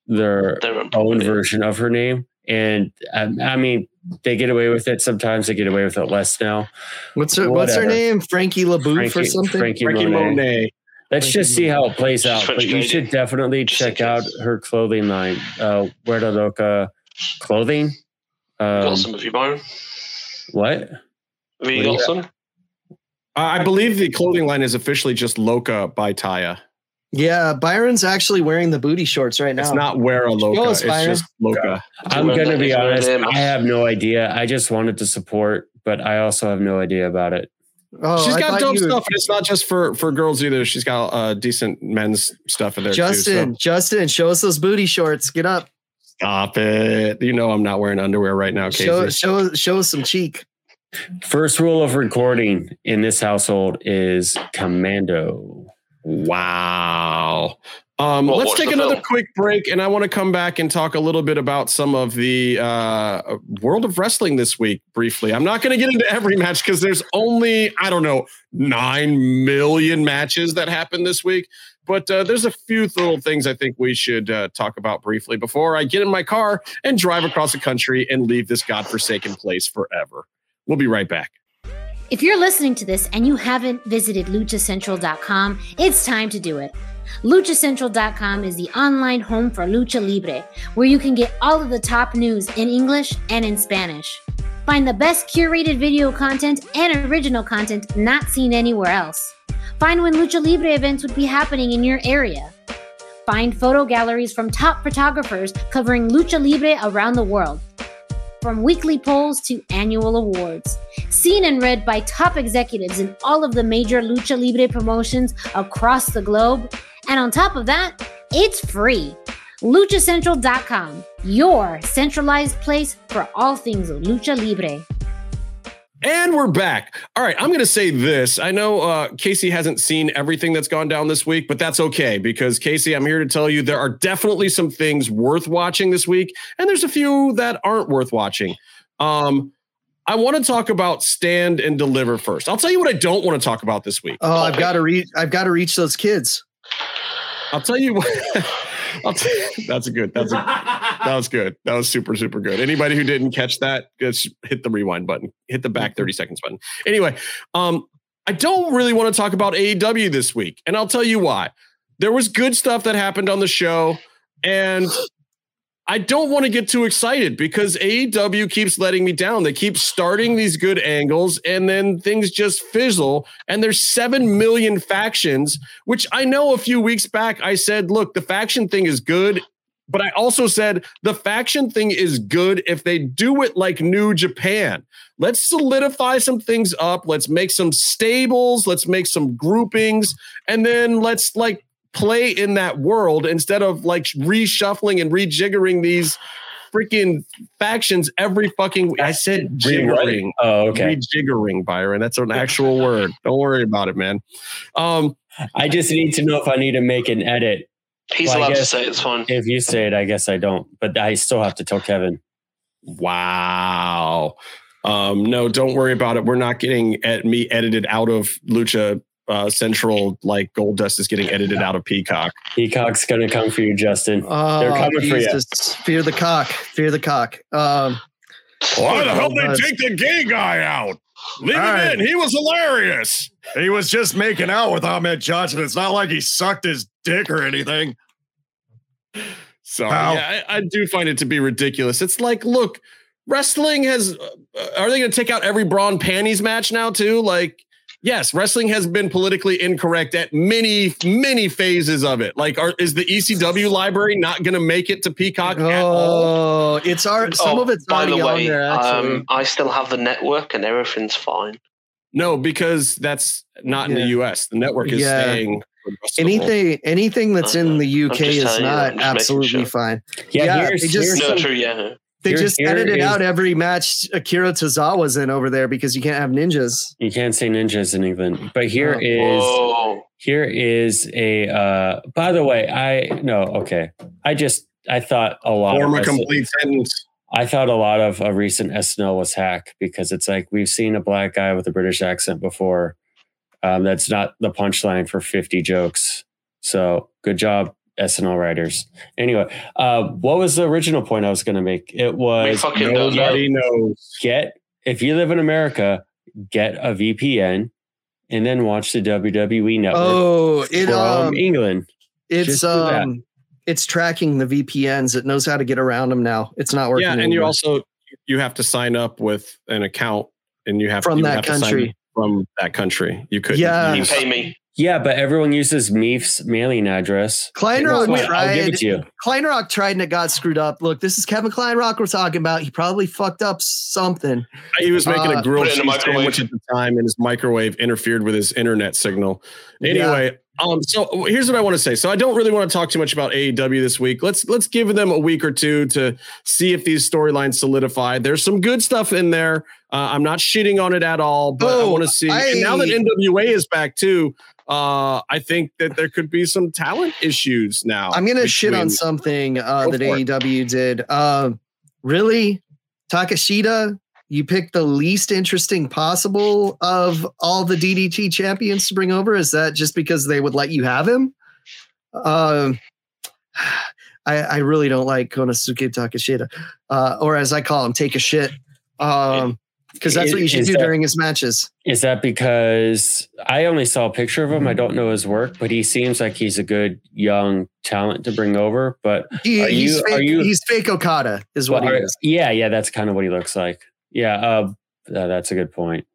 E: their
D: Their
E: own version of her name. And um, I mean, they get away with it sometimes. They get away with it less now.
B: What's her What's her name? Frankie LaBouffe or something.
E: Frankie,
C: Franky
E: Monet.
C: Monet.
E: Let's just see how it plays out. But you should definitely check out her clothing line, uh, Wera Loca clothing.
D: You
E: Um,
D: got some of you, Byron?
E: What?
D: Have you
E: What do
D: got some?
C: I I believe the clothing line is officially just Loca by Taya.
B: Yeah, Byron's actually wearing the booty shorts right now.
C: It's not Wera Loca.
B: Show
C: It's just Loca.
E: I'm going to be honest. I have no idea. I just wanted to support, but I also have no idea about it.
B: Oh,
C: She's
B: I
C: got
B: thought
C: dope stuff, and it's not just for for girls either. She's got uh, decent men's stuff in there
B: Justin,
C: too.
B: Justin, show us those booty shorts. Get up.
C: So stop it. You know I'm not wearing underwear right now, Casey.
B: Show show show us some cheek.
E: First rule of recording in this household is commando.
C: Wow. Um,
D: Well,
C: let's take another
D: film.
C: quick break, and I want to come back and talk a little bit about some of the uh, world of wrestling this week briefly. I'm not going to get into every match because there's only, I don't know, 9 million matches that happened this week. But uh, there's a few little things I think we should uh, talk about briefly before I get in my car and drive across the country and leave this godforsaken place forever. We'll be right back.
G: If you're listening to this and you haven't visited luchacentral.com, it's time to do it. LuchaCentral.com is the online home for Lucha Libre, where you can get all of the top news in English and in Spanish. Find the best curated video content and original content not seen anywhere else. Find when Lucha Libre events would be happening in your area. Find photo galleries from top photographers covering Lucha Libre around the world. From weekly polls to annual awards seen and read by top executives in all of the major Lucha Libre promotions across the globe. And on top of that, it's free. LuchaCentral.com, your centralized place for all things Lucha Libre.
C: And we're back. All right, I'm going to say this. I know uh, Casey hasn't seen everything that's gone down this week, but that's okay because Casey, I'm here to tell you there are definitely some things worth watching this week, and there's a few that aren't worth watching. Um, I want to talk about stand and deliver first. I'll tell you what I don't want to talk about this week.
B: Oh, I've got to reach. I've got to reach those kids.
C: I'll tell you what. I'll tell you, that's a good. That's a, that was good. That was super super good. Anybody who didn't catch that, just hit the rewind button. Hit the back thirty seconds button. Anyway, um, I don't really want to talk about AEW this week, and I'll tell you why. there was good stuff that happened on the show, and I don't want to get too excited because AEW keeps letting me down. They keep starting these good angles and then things just fizzle. And there's 7 million factions, which I know a few weeks back I said, look, the faction thing is good. But I also said the faction thing is good if they do it like New Japan. Let's solidify some things up. Let's make some stables. Let's make some groupings. And then let's like play in that world instead of like reshuffling and rejiggering these freaking factions every fucking week. I said jiggering.
E: Oh, okay.
C: Rejiggering, Byron. That's an actual word. Don't worry about it, man. Um,
E: I just need to know if I need to make an edit.
D: He's
E: Well, I
D: allowed to say it's fine.
E: If you say it, I guess I don't, but I still have to tell Kevin.
C: wow. Um, no, don't worry about it. We're not getting at me edited out of Lucha uh, Central like Goldust is getting edited out of Peacock.
E: Peacock's going to come for you, Justin.
B: Oh,
E: They're coming for ya.
B: Jesus. Fear the cock. Fear the cock. Um,
C: Why the hell
B: they
C: take the gay guy out? Leave
H: right.
C: He was hilarious.
H: He was just making out with Ahmed Johnson. It's not like he sucked his dick or anything.
C: So yeah, I, I do find it to be ridiculous. It's like, look, wrestling has. Uh, are they going to take out every brawn panties match now too? Like, yes, wrestling has been politically incorrect at many, many phases of it. Like, are, is the ECW library not going to make it to Peacock at all?
B: oh, it's our some
D: Oh,
B: of it's
D: by
B: already
D: the way,
B: on there. Actually,
D: um, I still have the network and everything's fine.
C: No, because that's not in the US. The network is
B: Yeah.
C: staying. for the rest of the world.
B: anything anything that's in the UK is
D: telling you, I'm
B: not absolutely
D: sure.
B: fine.
E: Yeah,
B: Yeah,
E: here's,
B: just-
E: here's
D: No,
E: some-
D: true, yeah.
B: They
E: Here-
B: just
E: here
B: edited
E: is-
B: out every match Akira Tozawa's in over there because you can't have ninjas.
E: you can't say ninjas in England, but here
B: Oh.
E: is
D: Whoa.
E: here is a. Uh, by the way, I no okay. I just I thought a lot.
C: Form a
E: of
C: complete sentence.
E: I thought a lot of a recent SNL was hack because it's like we've seen a black guy with a British accent before. Um, that's not the punchline for 50 jokes. So good job, SNL writers. Anyway, uh, what was the original point I was going to make? It was
D: fucking don't know.
C: Nobody knows.
E: get, if you live in America, get a VPN and then watch the WWE network
B: Oh, it
E: from
B: um,
E: England.
B: it's
E: just do that.
B: um, it's tracking the VPNs. It knows how to get around them now. It's not working.
C: Yeah, and you also you have to sign up with an account, and you have
B: From
C: you
B: that
C: have to sign
B: country.
C: from that country. You could
B: Yeah.
D: You pay me.
E: Yeah, but everyone uses Meef's mailing address.
B: Kleinrock
E: Guess what? I'll give
B: tried.
E: it to you.
B: Kleinrock tried and it got screwed up. Look, this is Kevin Kleinrock we're talking about. He probably fucked up something.
C: He was making
B: Uh,
C: a grilled
D: Put it in the
C: cheese sandwich at the time, and his microwave interfered with his internet signal. Anyway, um, so here's what I want to say. So I don't really want to talk too much about AEW this week. Let's let's give them a week or two to see if these storylines solidify. There's some good stuff in there. Uh, I'm not shitting on it at all, but I
B: Oh,
C: want to see. and now that NWA is back too, uh, I think that there could be some talent issues now.
B: I'm gonna shit on something uh, that
C: for it.
B: AEW did. Um, really, Takeshita, you picked the least interesting possible of all the DDT champions to bring over. Is that just because they would let you have him? Um, I, I really don't like Konosuke Takeshita, uh, or as I call him, take a shit. Um, because that's what you should
E: Is
B: do
E: that-
B: during his matches.
E: Is that because I only saw a picture of him? I don't know his work, but he seems like he's a good young talent to bring over. But
B: He,
E: Are
B: he's
E: you-
B: fake,
E: are you-
B: he's fake Okada, is what he is.
E: yeah, yeah, that's kind of what he looks like. Yeah, uh, that's a good point.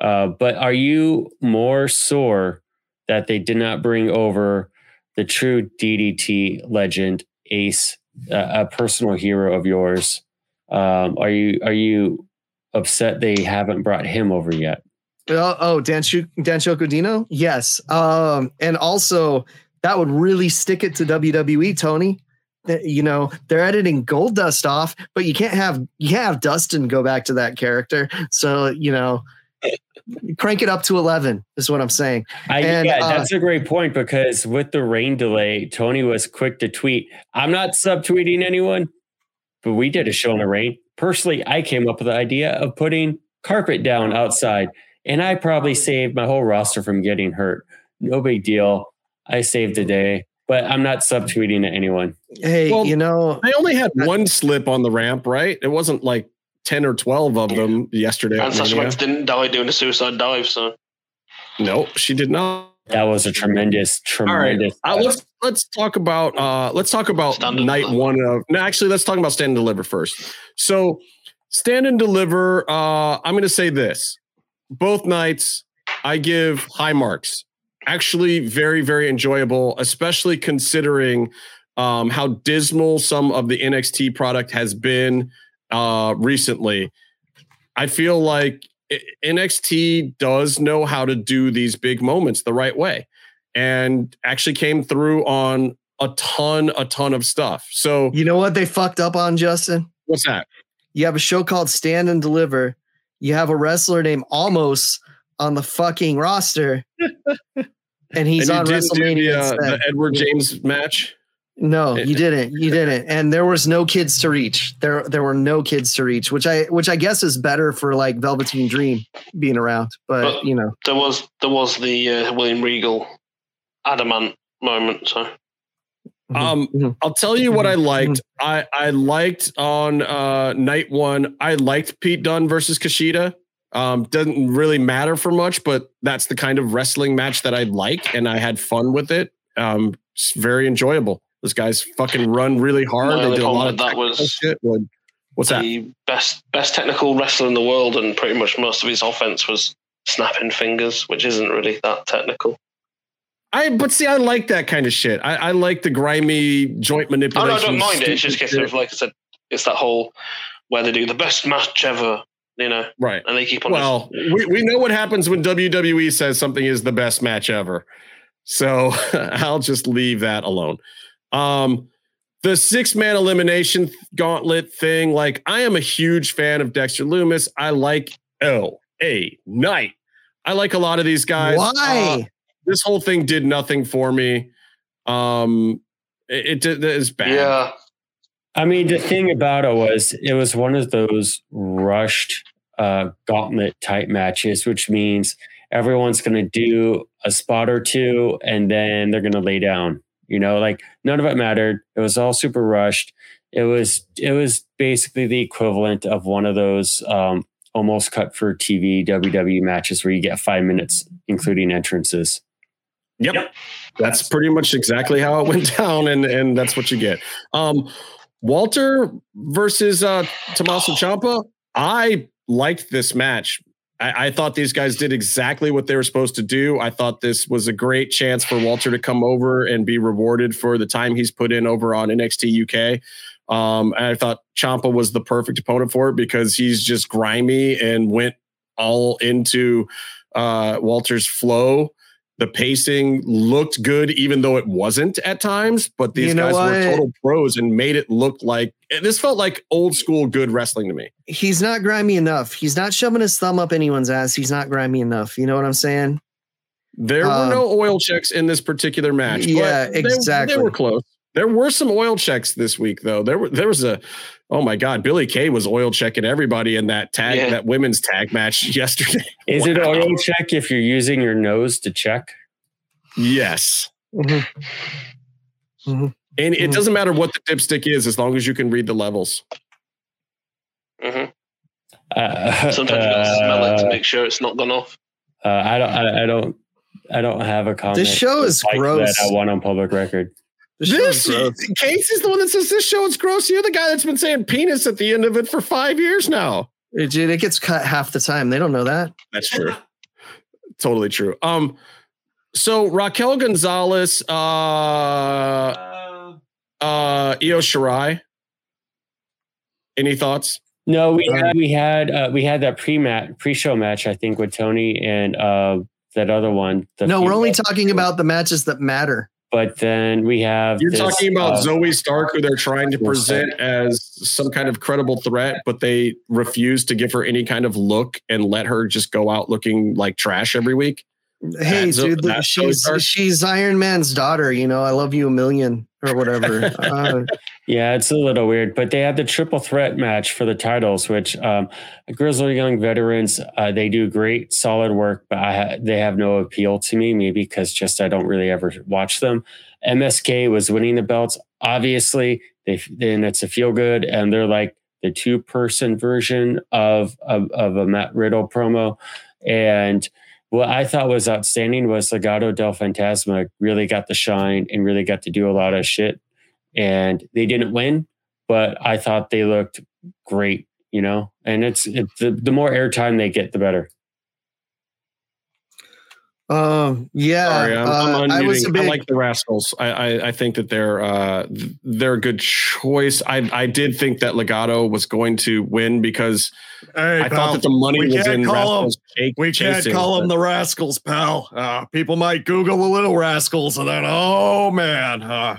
E: Uh, but are you more sore that they did not bring over the true DDT legend Ace, uh, a personal hero of yours? Um, are you are you upset they haven't brought him over yet?
B: Oh, oh Dan, Shu- Danshoku Dino? Yes. Um, and also that would really stick it to WWE, Tony. You know, they're editing Goldust off, but you can't have you can't have Dustin go back to that character. So, you know, crank it up to 11 is what I'm saying.
E: I,
B: And,
E: yeah,
B: uh,
E: that's a great point because with the rain delay, Tony was quick to tweet. I'm not subtweeting anyone, but we did a show in the rain. Personally, I came up with the idea of putting carpet down outside, and I probably saved my whole roster from getting hurt. No big deal. I saved the day, but I'm not subtweeting to anyone.
B: Hey,
C: Well,
B: you know,
C: I only had one slip on the ramp, right? It wasn't like 10 or 12 of them yesterday.
D: And
C: at
D: Sasha didn't die doing a suicide dive, so
C: No, she did not.
E: That was a tremendous,
C: All right,
E: tremendous.
C: uh, let's let's talk about uh, let's talk about
D: Stand
C: night one of. No, actually, let's talk about stand and deliver first. So, stand and deliver. Uh, I'm going to say this: both nights, I give high marks. Actually, very very enjoyable, especially considering um, how dismal some of the NXT product has been uh, recently. I feel like I- NXT does know how to do these big moments the right way and actually came through on a ton, a ton of stuff. So
B: You know what they fucked up on, Justin?
C: what's that?
B: You have a show called Stand and Deliver. You have a wrestler named Almost on the fucking roster, and he's
C: and
B: on WrestleMania.
C: the, uh, the Edward James match.
B: No, you didn't. You didn't. And there was no kids to reach. There there were no kids to reach, which I which I guess is better for like Velveteen Dream being around. But
D: But-
B: you know,
D: There was there was the uh, William Regal adamant moment. So
C: Um,
B: Mhm.
C: I'll tell you what I liked. I I liked on uh, night one. I liked Pete Dunne versus Kushida. Um, doesn't really matter for much, but that's the kind of wrestling match that I like, and I had fun with it. Um, it's very enjoyable. Those guys fucking run really hard.
D: My
C: they did a lot of
D: that was
C: shit. What- What's that?
D: the best best technical wrestler in the world, and pretty much most of his offense was snapping fingers, which isn't really that technical.
C: I but see, I like that kind of shit. I, I like the grimy joint
D: Oh
C: manipulation.
D: no, I don't mind it. It's just a case of like I said, it's that whole where they do the best match ever, you know,
C: right.
D: and they keep on.
C: Well, we, we know what happens when WWE says something is the best match ever. So I'll just leave that alone. Um, the six man elimination gauntlet thing, like I am a huge fan of Dexter Lumis. I like L A Knight. I like a lot of these guys. Uh,
B: why?
C: this whole thing did nothing for me. Um, it, it, did- it is bad.
D: yeah,
E: I mean, the thing about it was it was one of those rushed uh, gauntlet type matches, which means everyone's going to do a spot or two and then they're going to lay down. You know, like none of it mattered. It was all super rushed. It was it was basically the equivalent of one of those um, almost cut for TV WWE matches where you get five minutes, including entrances.
C: Yep. That's pretty much exactly how it went down, and and that's what you get. Um, Walter versus uh, Tommaso Ciampa. I liked this match. I, I thought these guys did exactly what they were supposed to do. I thought this was a great chance for Walter to come over and be rewarded for the time he's put in over on NXT UK. Um, and I thought Ciampa was the perfect opponent for it because he's just grimy and went all into uh, Walter's flow. The pacing looked good, even though it wasn't at times. But these
B: You know
C: guys were total pros and made it look like this felt like old school good wrestling to me.
B: He's not grimy enough. He's not shoving his thumb up anyone's ass. He's not grimy enough. You know what I'm saying?
C: There
B: Um,
C: were no oil checks in this particular match. but
B: Yeah,
C: they-
B: exactly.
C: They, were close. There were some oil checks this week, though. There were there was a oh my god, Billy Kay was oil checking everybody in that tag
D: Yeah.
C: that women's tag match yesterday.
E: Is it
C: Wow.
E: oil check if you're using your nose to check?
C: Yes.
B: Mhm.
C: And it
B: Mhm.
C: doesn't matter what the dipstick is as long as you can read the levels.
D: hmm
E: Uh,
D: sometimes you got to smell it to
E: uh,
D: make sure it's not gone off.
E: Uh, I don't. I, I don't. I don't have a comment.
B: This show is
E: like
B: gross.
E: That I want on public record.
B: The show is
C: This
B: gross.
C: Casey's the one that says this show is gross. You're the guy that's been saying penis at the end of it for five years now.
B: It, dude, it gets cut half the time. They don't know that.
C: That's true. totally true. Um, so Raquel Gonzalez, uh, uh, Io Shirai. Any thoughts?
E: No, we
B: Um,
E: had we had uh, we had that pre match pre show match. I think with Tony and uh, that other one. the
B: No, we're only
E: female.
B: talking about the matches that matter.
E: But then we have.
C: You're
E: this,
C: talking about
E: uh,
C: Zoey Stark, who they're trying to present as some kind of credible threat, but they refuse to give her any kind of look and let her just go out looking like trash every week.
B: Hey,
C: That's-
B: dude,
C: that's
B: she's she's Iron Man's daughter. You know, I love you a million or whatever. uh,
E: Yeah, it's a little weird, but they had the triple threat match for the titles, which um, Grizzled Young veterans uh, they do great, solid work, but I ha- they have no appeal to me. Maybe because just I don't really ever watch them. MSK was winning the belts, obviously. They then it's a feel good, and they're like the two person version of of, of a Matt Riddle promo, and what I thought was outstanding was Legado del Fantasma really got the shine and really got to do a lot of shit. And they didn't win, but I thought they looked great, you know. And it's, the, the more airtime they get, the better.
B: Um, yeah,
C: Sorry, I'm, I'm
B: uh, I was
C: unmuting.
B: a
C: I,
B: big,
C: like the Rascals. I, I I think that they're uh they're a good choice. I I did think that Legado was going to win because
H: Hey,
C: I
H: pal,
C: thought that the money was in Rascals. ch-
H: We can't
C: chasing,
H: call them the rascals, pal. Uh, people might Google the little rascals and then, oh man, uh,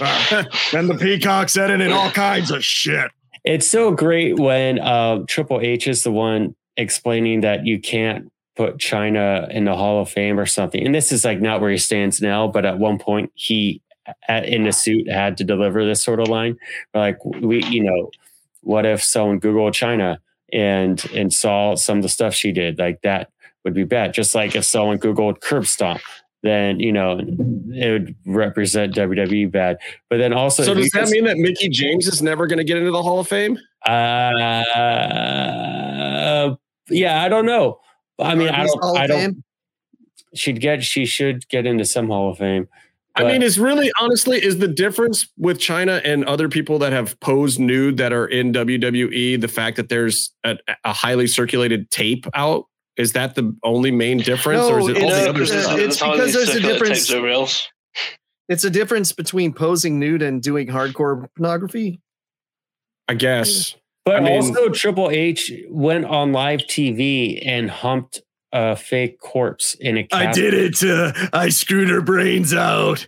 H: uh, then the peacock said it in all kinds of shit.
E: It's so great when uh, Triple H is the one explaining that you can't put Chyna in the Hall of Fame or something. And this is like not where he stands now, but at one point he, at, in a suit, had to deliver this sort of line. Like we, you know, what if someone Googled Chyna and and saw some of the stuff she did? Like that would be bad. Just like if someone Googled curb stomp. Then you know it would represent WWE bad, but then also
C: So does that mean that Mickie James is never going to get into the Hall of Fame?
E: Uh, yeah, I don't know. I mean, I don't. I don't. She'd get. She should get into some Hall of Fame.
C: I mean, it's really honestly is the difference with Chyna and other people that have posed nude that are in WWE the fact that there's a, a highly circulated tape out. Is that the only main difference, or is
B: No,
C: it all
B: it's-
C: the other
B: it's-
C: stuff?
B: it's because there's a difference-
D: Everybody
B: it's a difference between posing nude and doing hardcore pornography.
C: I guess.
E: But
C: I mean-
E: also, Triple H went on live TV and humped a fake corpse in a. a.
H: I
E: casket.
H: did it. Uh, I screwed her brains out.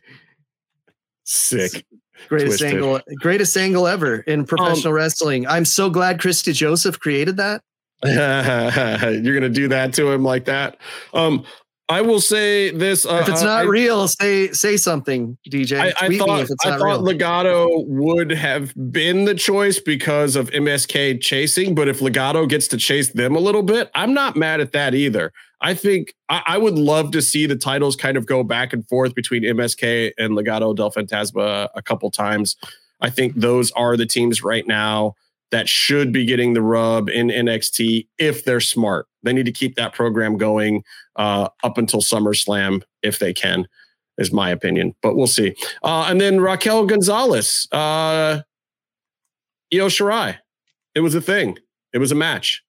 C: Sick.
B: Greatest
C: Twisted.
B: angle, greatest angle ever
C: Um,
B: in professional wrestling. I'm so glad Chris DeJoseph created that.
C: You're gonna do that to him like that. Um, I will say this: uh,
B: if it's
C: uh,
B: not
C: I-
B: real, say say something, DJ.
C: I, I thought I thought
B: real.
C: Legado would have been the choice because of MSK chasing, but if Legado gets to chase them a little bit, I'm not mad at that either. I think I, I would love to see the titles kind of go back and forth between MSK and Legado del Fantasma a couple times. I think those are the teams right now that should be getting the rub in NXT if they're smart. They need to keep that program going uh, up until SummerSlam if they can is my opinion, but we'll see. Uh, and then Raquel Gonzalez, uh, Io Shirai. It was a thing. It was a match.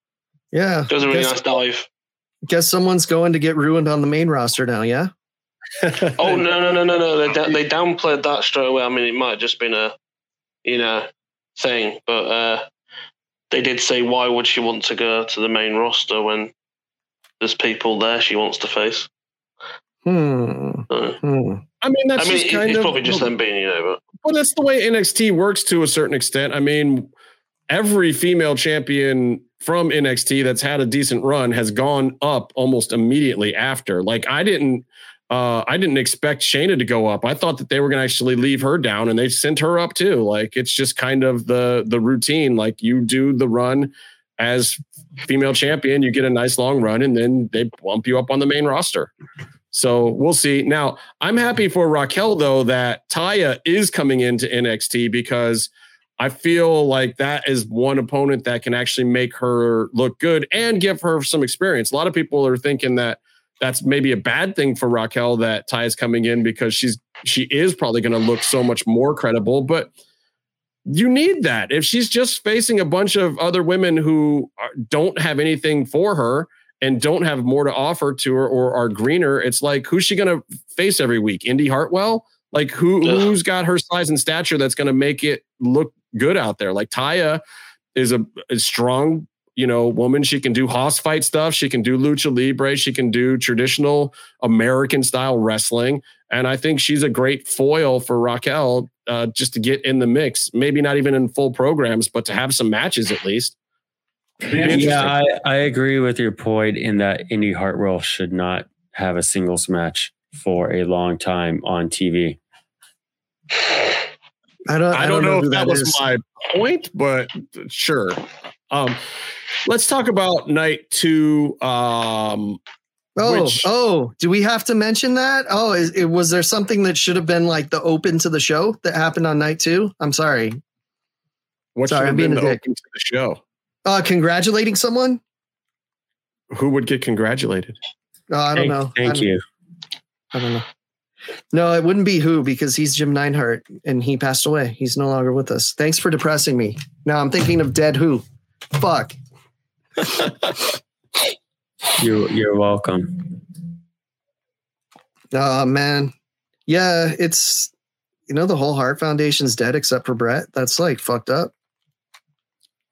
B: yeah,
D: Does a really
B: guess,
D: nice dive.
B: guess someone's going to get ruined on the main roster now. Yeah,
D: Oh no no no no no! They they downplayed that straight away. I mean, it might have just been a, you know, thing, but uh, they did say why would she want to go to the main roster when there's people there she wants to face.
B: hmm.
D: Uh,
B: hmm.
C: I mean, that's
D: I mean,
C: just
D: it-
C: kind
D: it's
C: of
D: probably just them being, you know, but
C: Well, that's the way NXT works to a certain extent. I mean, every female champion from NXT that's had a decent run has gone up almost immediately after. Like I didn't uh I didn't expect Shayna to go up. I thought that they were going to actually leave her down and they sent her up too. Like it's just kind of the the routine like you do the run as female champion, you get a nice long run and then they bump you up on the main roster. So we'll see. Now, I'm happy for Raquel though that Taya is coming into NXT because I feel like that is one opponent that can actually make her look good and give her some experience. A lot of people are thinking that that's maybe a bad thing for Raquel that Ty is coming in because she's she is probably going to look so much more credible, but you need that. If she's just facing a bunch of other women who are, don't have anything for her, and don't have more to offer to her or are greener, it's like who's she going to face every week? Indi Hartwell? Like who
D: Ugh.
C: who's got her size and stature that's going to make it look good out there? Like Taya is a, a strong, you know, woman. She can do hoss fight stuff. She can do lucha libre. She can do traditional American style wrestling. And I think she's a great foil for Raquel uh, just to get in the mix. Maybe not even in full programs, but to have some matches at least. It'd be interesting.
E: Yeah, I, I agree with your point in that Indi Hartwell should not have a singles match for a long time on TV.
B: I don't.
C: I don't know
B: who
C: if that was my point, but sure. Um, let's talk about night two. Um,
B: Oh,
C: which-
B: oh, do we have to mention that? Oh, is, it, was there something that should have been like the open to the show that happened on night two? I'm sorry.
C: what
B: Sorry,
C: should have
B: I'm
C: been
B: being
C: the open to the show?
B: Uh, congratulating someone.
C: Who would get congratulated?
B: Oh, I don't
E: Thank,
B: know. I
E: thank
B: don't-
E: you.
B: I don't know. No, it wouldn't be who because he's Jim Neidhart and he passed away. He's no longer with us. Thanks for depressing me. Now I'm thinking of dead who. Fuck.
E: You, you're welcome.
B: Oh man. Yeah, it's you know the whole Heart Foundation's dead except for Brett. That's like fucked up.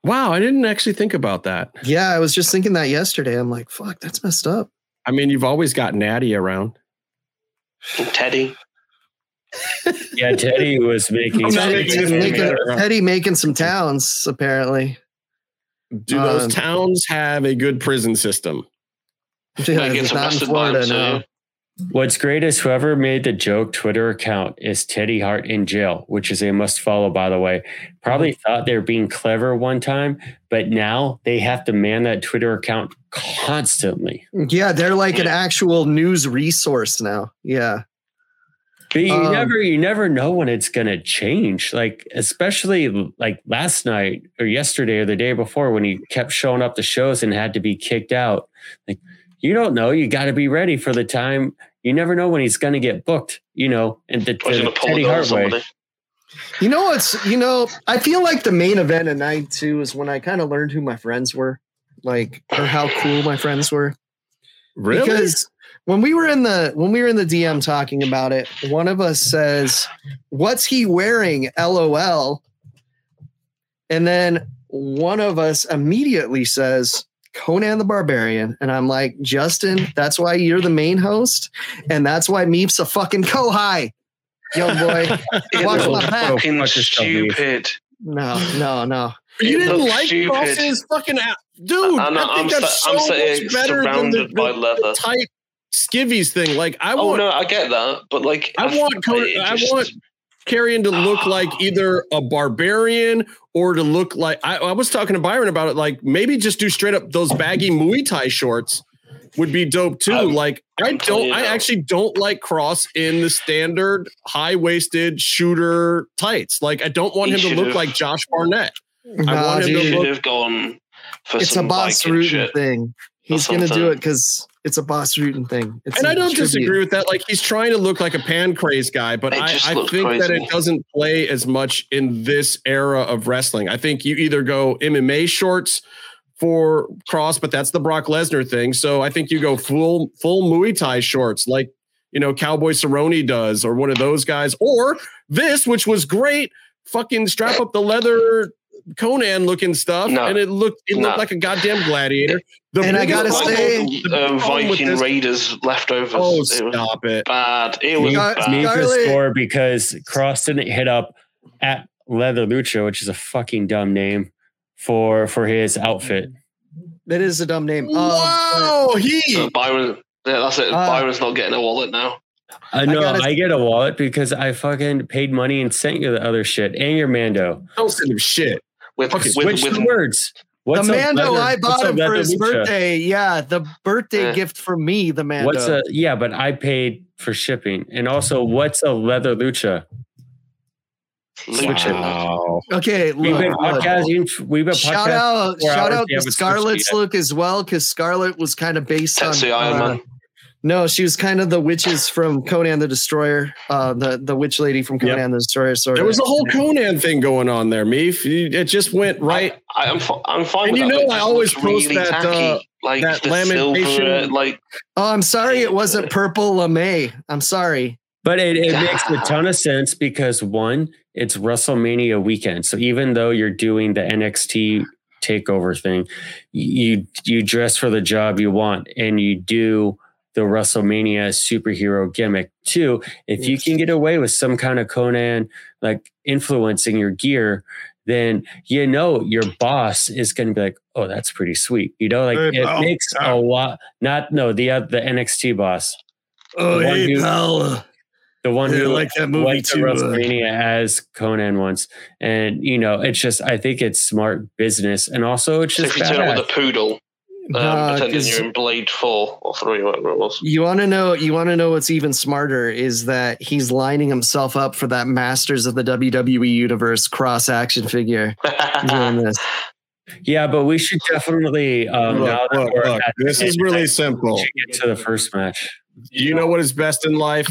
C: Wow, I didn't actually think about that.
B: Yeah, I was just thinking that yesterday. I'm like, fuck, that's messed up.
C: I mean, you've always got Natty around.
D: Teddy.
E: Yeah, Teddy was making.
C: I'm not
B: Teddy
C: making
B: making. Teddy making some towns, apparently.
C: Do those
B: Um,
C: towns have a good prison system?
B: Yeah,
D: Might get
B: it's not in
D: arrested by him
B: Florida
D: too.
B: now.
E: What's great is whoever made the joke Twitter account is Teddy Hart in jail, which is a must follow, by the way. Probably thought they were being clever one time, but now they have to man that Twitter account constantly.
B: Yeah, they're like an actual news resource now. Yeah.
E: But you
B: Um,
E: never, you never know when it's gonna change. Like especially like last night or yesterday or the day before when he kept showing up the shows and had to be kicked out. Like you don't know. You got to be ready for the time. You never know when he's gonna get booked. You know, and the, the Teddy
D: a gun on
E: Hart way.
B: You know what's you know, I feel like the main event of night two is when I kind of learned who my friends were, like or how cool my friends were.
C: Really?
B: Because when we were in the when we were in the DM talking about it, one of us says, "What's he wearing?" LOL. And then one of us immediately says, Conan the Barbarian. And I'm like, Justin, that's why you're the main host. And that's why Meep's a fucking kohai. Young boy.
D: It
B: Watch
D: was
B: my back.
D: fucking
E: Fuck yourself,
D: stupid.
B: No, no, no.
C: you didn't like
D: stupid.
C: Kross's fucking app, dude.
D: I'm,
C: I
D: I'm,
C: think that's
D: sa- I'm
C: so
D: sitting
C: much better than the,
D: surrounded by
C: the,
D: leather.
C: the tight skivvies thing. Like I
D: oh,
C: want.
D: Oh no, I get that, but like
C: I want, Conan,
D: it
C: I want Karrion to look like either a barbarian or to look like I, I was talking to Byron about it. Like maybe just do straight up those baggy Muay Thai shorts would be dope too.
D: I'm-
C: like I
D: I'm
C: don't, I actually don't like Kross in the standard high waisted shooter tights. Like I don't want
D: He
C: him to look
D: should've-
C: like Josh Barnett.
B: Nah,
C: want him to
B: dude.
D: should
C: look-
D: have gone for
B: it's a boss
D: Viking
B: rooting
D: shit.
B: thing. He's gonna do it because it's a boss rooting thing. It's
C: and I don't
B: tribute.
C: disagree with that. Like he's trying to look like a Pancrase guy, but I, I
D: looked
C: think that it doesn't play as much in this era of wrestling. I think you either go MMA shorts for Kross, but that's the Brock Lesnar thing. So I think you go full full Muay Thai shorts, like you know Cowboy Cerrone does, or one of those guys, or this, which was great. Fucking strap up the leather Conan looking stuff,
D: No.
C: and it looked it
D: No.
C: looked like a goddamn gladiator. The
B: And I gotta say-
C: the
D: uh,
C: big problem with
D: Viking Raiders leftovers.
C: Oh,
D: it
C: stop it!
D: bad. It was
B: Scar-
D: bad.
E: Need the score because Kross didn't hit up at Leather Lucha, which is a fucking dumb name for for his outfit.
B: That is a dumb name. Um,
C: Wow, he
D: So Byron, yeah, that's it.
B: Uh,
D: Byron's not getting a wallet now.
E: I know I,
B: gotta-
E: get a wallet because I fucking paid money and sent you the other shit and your Mando.
C: don't send him shit.
D: With
C: Okay,
D: with,
E: Switch
D: with,
E: the words. What's
B: the Mando
E: leather-
B: I bought him for
E: leather
B: his
E: lucha?
B: birthday. Yeah, the birthday
D: Yeah.
B: gift for me, the Mando.
E: What's a yeah, but I paid for shipping. And also, what's a leather lucha?
D: Lucha.
C: Wow.
B: okay,
E: We've been podcasting. We've been
B: Shout
E: podcasting.
B: out, shout out
E: they
B: to
E: haven't Scarlett's
B: look as well, because Scarlett was kind of based on.
D: Iron
B: uh,
D: Man.
B: No, she was kind of the witches from Conan the Destroyer, uh, the the witch lady from
C: Yep.
B: Conan the Destroyer. Sort
C: There
B: of.
C: was a whole Conan thing going on there, Meef. It just went right.
D: I, I'm fi- I'm fine.
C: And
D: with
C: you
D: that,
C: know I always post
D: really
C: that, uh,
D: like
C: that
D: the
C: lamentation-
D: silver, like
B: Oh, I'm sorry, it wasn't purple lame. I'm sorry.
E: But it, it makes a ton of sense because one, it's WrestleMania weekend. So even though you're doing the NXT takeover thing, you you dress for the job you want and you do the WrestleMania superhero gimmick too. If you can get away with some kind of Conan like influencing your gear, then you know your boss is going to be like, "Oh, that's pretty sweet." You know, like
H: Hey,
E: it
H: pal.
E: makes a lot. Not no the uh, the NXT boss,
H: Oh,
E: The one
H: hey,
E: who-
H: pal.
E: the one
H: Yeah,
E: who
H: like that movie
E: went to
H: too. uh,
E: WrestleMania as Conan once, and you know, it's just I think it's smart business, and also it's
D: so
E: just
D: if you turn up with a poodle, um,
B: Nah,
D: pretending
B: 'cause
D: you're in Blade Four or Three, whatever it was.
B: you want to know? You want to know what's even smarter is that he's lining himself up for that Masters of the WWE Universe cross action figure. doing this.
E: Yeah, but we should definitely um,
C: Look,
E: that
C: look, look, this is really simple.
E: get to the first match.
C: You know what is best in life?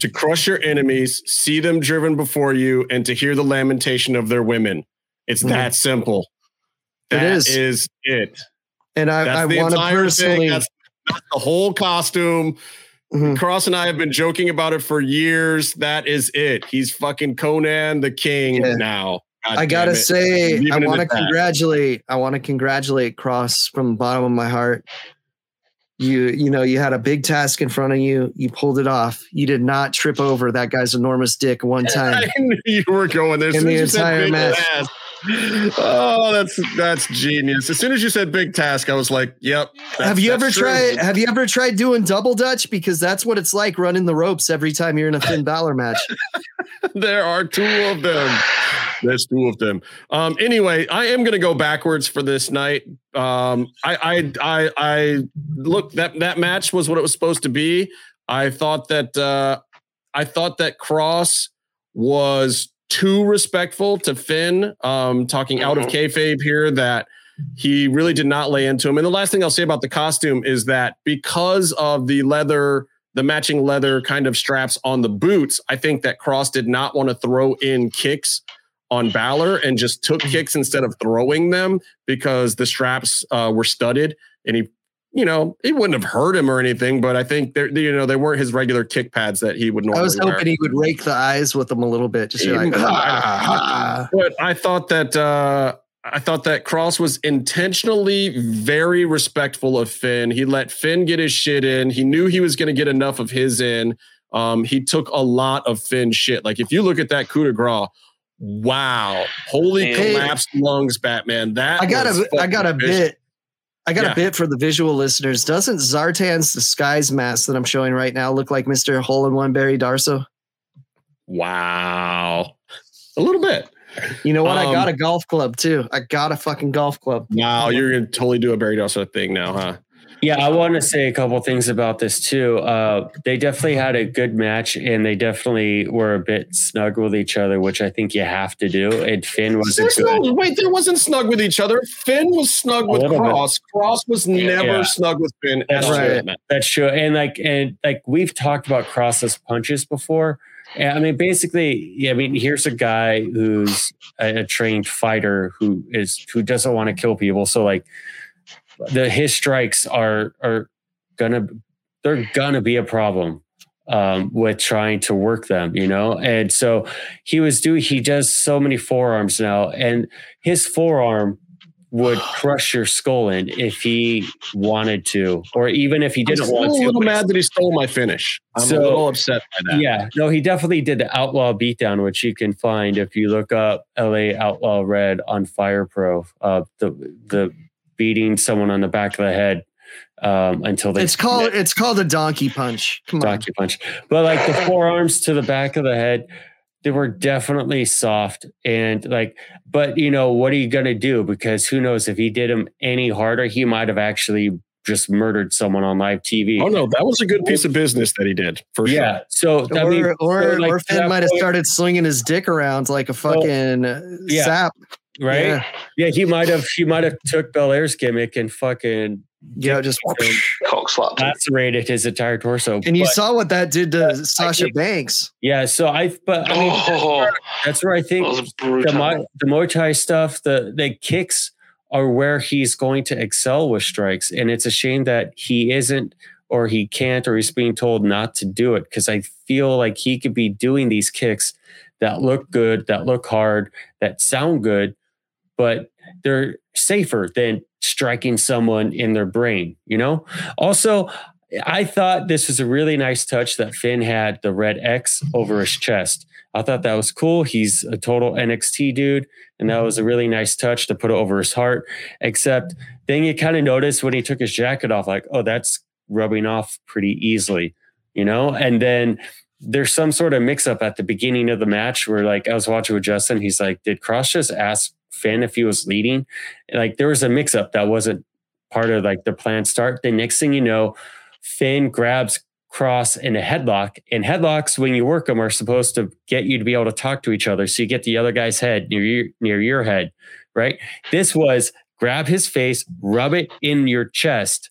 C: To crush your enemies, see them driven before you, and to hear the lamentation of their women. It's
B: Mhm.
C: that simple.
B: It
C: That
B: is.
C: is it.
B: And I, I want to personally.
C: That's, that's the whole costume.
B: Mhm.
C: Kross and I have been joking about it for years. That is it. He's fucking Conan the King
B: Yeah.
C: now. God
B: I gotta
C: it.
B: say, I want to congratulate. I want to congratulate Kross from the bottom of my heart. You, you know, you had a big task in front of you. You pulled it off. You did not trip over that guy's enormous dick one time.
C: You were going there.
B: In the
C: as you said
B: entire match.
C: task- Oh, that's that's genius. As soon as you said big task, I was like, "Yep."
B: have you ever
C: true.
B: tried? Have you ever tried doing double dutch? Because that's what it's like running the ropes every time you're in a Finn Balor match.
C: there are two of them. There's two of them. Um, anyway, I am going to go backwards for this night. Um, I, I, I, I look that that match was what it was supposed to be. I thought that uh, I thought that Kross was too respectful to Finn. Um, talking out of kayfabe here, that he really did not lay into him. And the last thing I'll say about the costume is that because of the leather the matching leather kind of straps on the boots, I think that Kross did not want to throw in kicks on Balor and just took kicks instead of throwing them because the straps uh, were studded and he, you know, it wouldn't have hurt him or anything, but I think they're, you know, they weren't his regular kick pads that he would normally
B: I was
C: wear.
B: hoping he would rake the eyes with them a little bit. Just like, "Ah."
C: But I thought that uh, I thought that Kross was intentionally very respectful of Finn. He let Finn get his shit in. He knew he was going to get enough of his in. Um, he took a lot of Finn shit. Like if you look at that coup de grace, wow, holy
D: Hey.
C: collapsed lungs, Batman. That
B: I got a, I got a
C: vicious.
B: bit. I got
C: Yeah.
B: a bit for the visual listeners. Doesn't Zartan's disguise mask that I'm showing right now look like Mr. Hole in One Barry Darsow?
C: Wow, a little bit.
B: You know what? I
C: Um,
B: got a golf club too. I got a fucking golf club.
C: Wow, you're gonna totally do a Barry Darsow thing now, huh?
E: Yeah, I want to say a couple things about this too. Uh, they definitely had a good match, and they definitely were a bit snug with each other, which I think you have to do. And Finn was a good.
C: no, wait, there wasn't snug with each other. Finn was snug with
E: little bit.
C: Kross. Kross was never
E: Yeah.
C: snug with Finn.
E: That's
C: at all.
B: right.
E: That's true. And like, and like we've talked about Kross's punches before. And I mean, basically, yeah, I mean, here's a guy who's a, a trained fighter who is who doesn't want to kill people. So like, the his strikes are are gonna they're gonna be a problem um, with trying to work them, you know. And so he was doing he does so many forearms now, and his forearm would crush your skull in if he wanted to, or even if he
C: I'm
E: didn't
C: still
E: want
C: a little mad that he stole my finish. I'm
E: So-
C: a little upset by that.
E: yeah, no, he definitely did the Outlaw Beatdown, which you can find if you look up LA Outlaw Red on Fire Pro. Uh, the the beating someone on the back of the head um, until they
B: It's called it's called a donkey punch. Come on.
E: donkey punch. But like the forearms to the back of the head, they were definitely soft and like. But you know what are you gonna do? Because who knows if he did him any harder, he might have actually just murdered someone on live TV.
C: Oh no, that was a good piece of business that he did for
E: yeah.
C: sure.
E: So I
B: Or,
E: mean,
B: or,
E: so, like,
B: or Finn might have started slinging his dick around like a fucking uh,
E: yeah.
B: sap.
E: Right?
B: Yeah.
E: Yeah, he might have he might have took Belair's gimmick and fucking
B: yeah, just
D: Cock slapped him.
E: lacerated his entire torso.
B: and you
E: But,
B: saw what that did to Sasha
E: think-
B: Banks.
E: yeah, so I but I mean
D: Oh,
E: that's where I think the
D: brutal.
E: The Muay Thai stuff, the the kicks are where he's going to excel with strikes, and it's a shame that he isn't or he can't or he's being told not to do it because I feel like he could be doing these kicks that look good, that look hard, that sound good, but they're safer than striking someone in their brain, you know? Also, I thought this was a really nice touch that Finn had the red X over his chest. I thought that was cool. He's a total NXT dude, and that was a really nice touch to put it over his heart. Except then you kind of notice when he took his jacket off, like, oh, that's rubbing off pretty easily, you know? And then there's some sort of mix up at the beginning of the match where, like, I was watching with Justin. He's like, did Kross just ask Finn if he was leading? Like, there was a mix up that wasn't part of like the planned start. The next thing you know, Finn grabs Kross in a headlock, and headlocks when you work them are supposed to get you to be able to talk to each other, so you get the other guy's head near your near your head, right? This was grab his face, rub it in your chest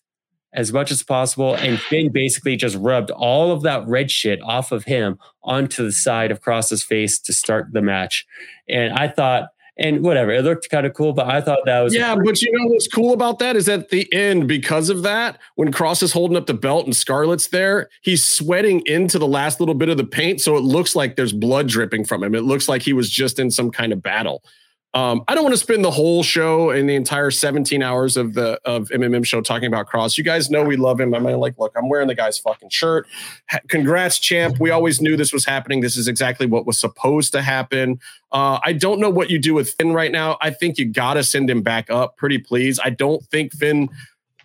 E: as much as possible. And Finn basically just rubbed all of that red shit off of him onto the side of Kross's face to start the match. And I thought, and whatever, it looked kind of cool, but I thought that was
C: Yeah, but you know what's cool about that is at the end, because of that, when Kross is holding up the belt and Scarlett's there, he's sweating into the last little bit of the paint. So it looks like there's blood dripping from him. It looks like he was just in some kind of battle. Um, I don't want to spend the whole show and the entire 17 hours of the of MMM show talking about Kross. You guys know we love him. I mean, like, look, I'm wearing the guy's fucking shirt. Congrats, champ. We always knew this was happening. This is exactly what was supposed to happen. Uh, I don't know what you do with Finn right now. I think you got to send him back up, pretty please. I don't think Finn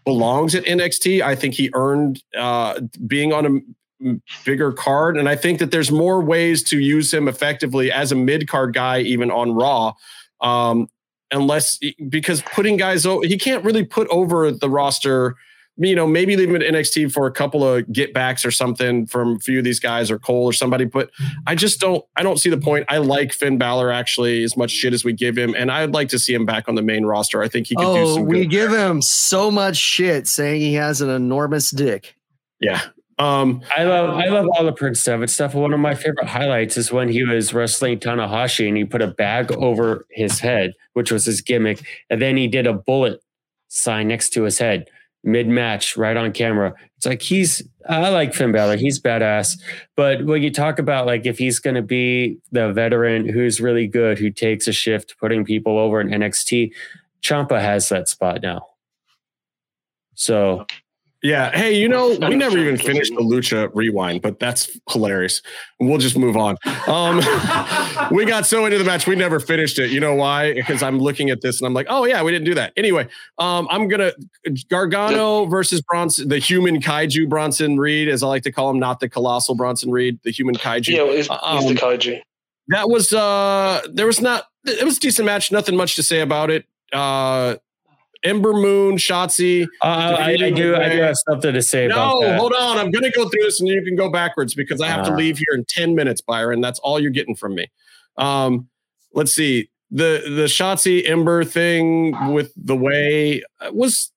C: belongs at NXT. I think he earned uh, being on a bigger card, and I think that there's more ways to use him effectively as a mid card guy, even on Raw. Um, unless because putting guys, over, he can't really put over the roster. You know, maybe leave him at NXT for a couple of get backs or something from a few of these guys or Cole or somebody. But I just don't. I don't see the point. I like Finn Balor actually as much shit as we give him, and I'd like to see him back on the main roster. I think he could do
B: Oh,
C: some
B: we give him so much shit saying he has an enormous dick.
C: Yeah. Um,
E: I love I love all the Prince Devitt stuff. One of my favorite highlights is when he was wrestling Tanahashi and he put a bag over his head, which was his gimmick, and then he did a bullet sign next to his head mid match, right on camera. It's like he's I like Finn Balor, he's badass. But when you talk about like if he's going to be the veteran who's really good, who takes a shift, putting people over in NXT, Ciampa has that spot now. So
C: Yeah. Hey, you know, we never even finished the Lucha rewind, but that's hilarious. We'll just move on. Um, we got so into the match, we never finished it. You know why? Because I'm looking at this and I'm like, oh yeah, we didn't do that. Anyway, um, I'm gonna Gargano versus Bronson, the human kaiju Bronson Reed, as I like to call him, not the colossal Bronson Reed, the human kaiju.
D: Yeah, he's, he's
C: Um,
D: the kaiju.
C: that was uh there was not it was a decent match nothing much to say about it uh ember moon shotzi.
E: Uh, I, I do I do have something to say about
C: no hold on. I'm gonna go through this and you can go backwards because i have to
E: Ah.
C: leave here in 10 minutes byron. That's all you're getting from me. Um let's see. The the shotzi ember thing with the way uh, was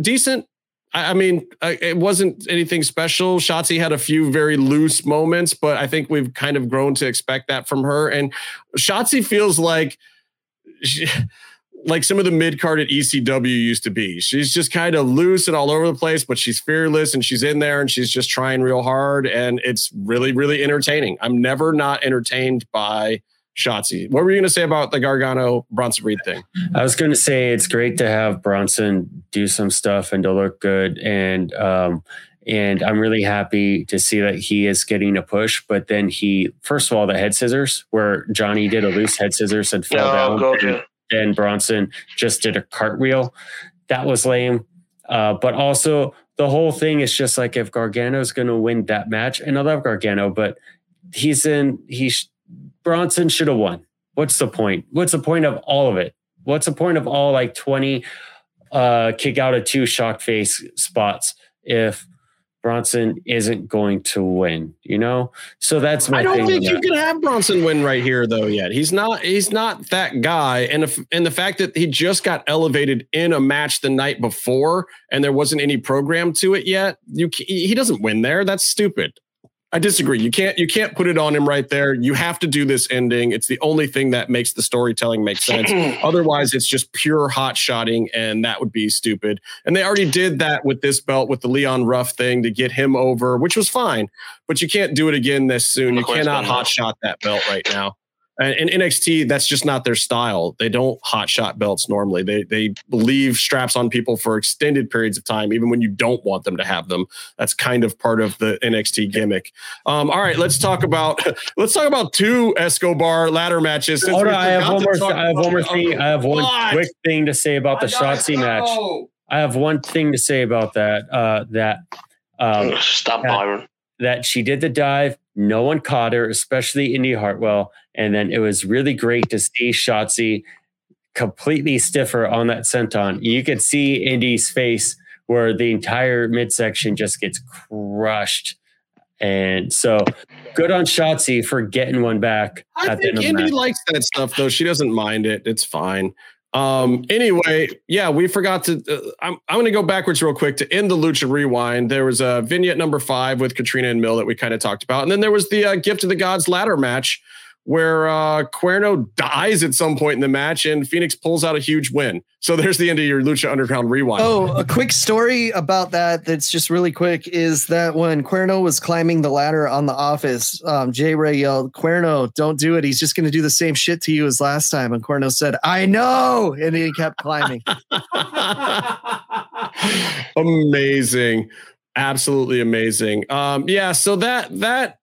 C: decent. I I mean, I- it wasn't anything special. Shotzi had a few very loose moments, but I think we've kind of grown to expect that from her. And Shotzi feels like, she, like some of the mid card at ECW used to be. She's just kind of loose and all over the place, but she's fearless and she's in there and she's just trying real hard. And it's really, really entertaining. I'm never not entertained by Shotzi. What were you going to say about the Gargano Bronson Reed thing?
E: I was going to say it's great to have Bronson do some stuff and to look good, and um, and I'm really happy to see that he is getting a push. But then he, first of all, the head scissors where Johnny did a loose head scissors and fell
D: Oh,
E: down,
D: God,
E: and, and Bronson just did a cartwheel. That was lame. Uh, but also the whole thing is just like if Gargano's going to win that match, and I love Gargano, but he's in he's Bronson should have won. What's the point? What's the point of all of it? What's the point of all like 20 uh kick out of two shock face spots if Bronson isn't going to win, you know? So that's my
C: I don't
E: thing
C: think you can have Bronson win right here though yet. He's not he's not that guy and if and the fact that he just got elevated in a match the night before and there wasn't any program to it yet, you he doesn't win there. That's stupid. I disagree. You can't you can't put it on him right there. You have to do this ending. It's the only thing that makes the storytelling make sense. Otherwise, it's just pure hot shotting, and that would be stupid. And they already did that with this belt with the Leon Ruff thing to get him over, which was fine. But you can't do it again this soon. You cannot hot shot that belt right now. And in NXT, that's just not their style. They don't hot shot belts normally. They they leave straps on people for extended periods of time, even when you don't want them to have them. That's kind of part of the NXT gimmick. Um, all right, let's talk about let's talk about two Escobar ladder matches. since
E: Hold on, I have one more.
C: talk
E: I have one more thing. I have one
C: What?
E: quick thing to say about the
C: I gotta
E: Shotzi match. I have one thing to say about that. Uh, that um,
D: Stab
E: yeah.
D: Byron.
E: that she did the dive. No one caught her, especially Indi Hartwell. And then it was really great to see Shotzi completely stiffer on that senton. You could see Indi's face where the entire midsection just gets crushed. And so good on Shotzi for getting one back
C: I
E: at the
C: think
E: end of Indi
C: likes that stuff though. She doesn't mind it. It's fine. Um, anyway, yeah, we forgot to. Uh, I'm, I'm going to go backwards real quick to end the Lucha Rewind. There was a vignette number five with Catrina and Mil that we kind of talked about. And then there was the uh, Gift of the Gods ladder match where uh, Cuerno dies at some point in the match and Fenix pulls out a huge win. So there's the end of your Lucha Underground rewind.
B: Oh, a quick story about that that's just really quick is that when Cuerno was climbing the ladder on the office, um, Jay Ray yelled, Cuerno, don't do it. He's just going to do the same shit to you as last time. And Cuerno said, I know. And he kept climbing.
C: amazing. Absolutely amazing. Um, yeah, so that that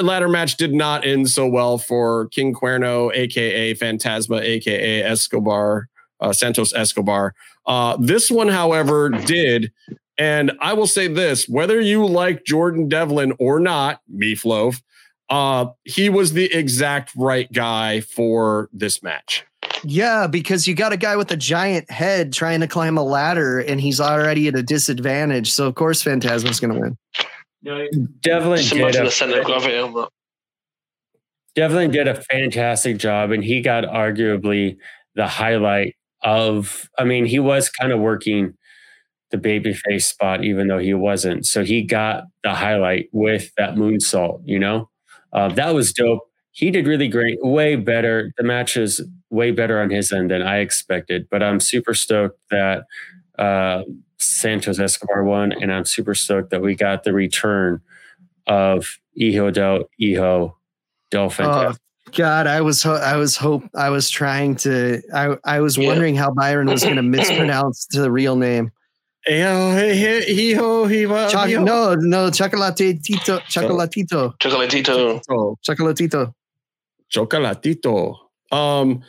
C: ladder match did not end so well for King Cuerno, aka Fantasma, aka Escobar, uh, Santos Escobar. Uh, this one, however, did. And I will say this: whether you like Jordan Devlin or not, Meatloaf, uh, he was the exact right guy for this match.
B: Yeah, because you got a guy with a giant head trying to climb a ladder, and he's already at a disadvantage. So of course, Fantasma's going to win.
E: Devlin
D: Just
E: did
D: imagine
E: a,
D: the center of gravity on that.
E: Devlin did a fantastic job, and he got arguably the highlight of. I mean, he was kind of working the babyface spot, even though he wasn't. So he got the highlight with that moonsault. You know, uh, that was dope. He did really great, way better. The match is way better on his end than I expected. But I'm super stoked that uh, Santos Escobar won, and I'm super stoked that we got the return of Hijo del Hijo del
B: Oh God, I was ho- I was hope I was trying to I I was
D: Yeah.
B: wondering how Byron was going to mispronounce the real name.
C: He ho he
B: Choc- no, no, chocolatito, chocolatito,
D: Chocolatito.
B: chocolatito.
C: Chocolatito. Um,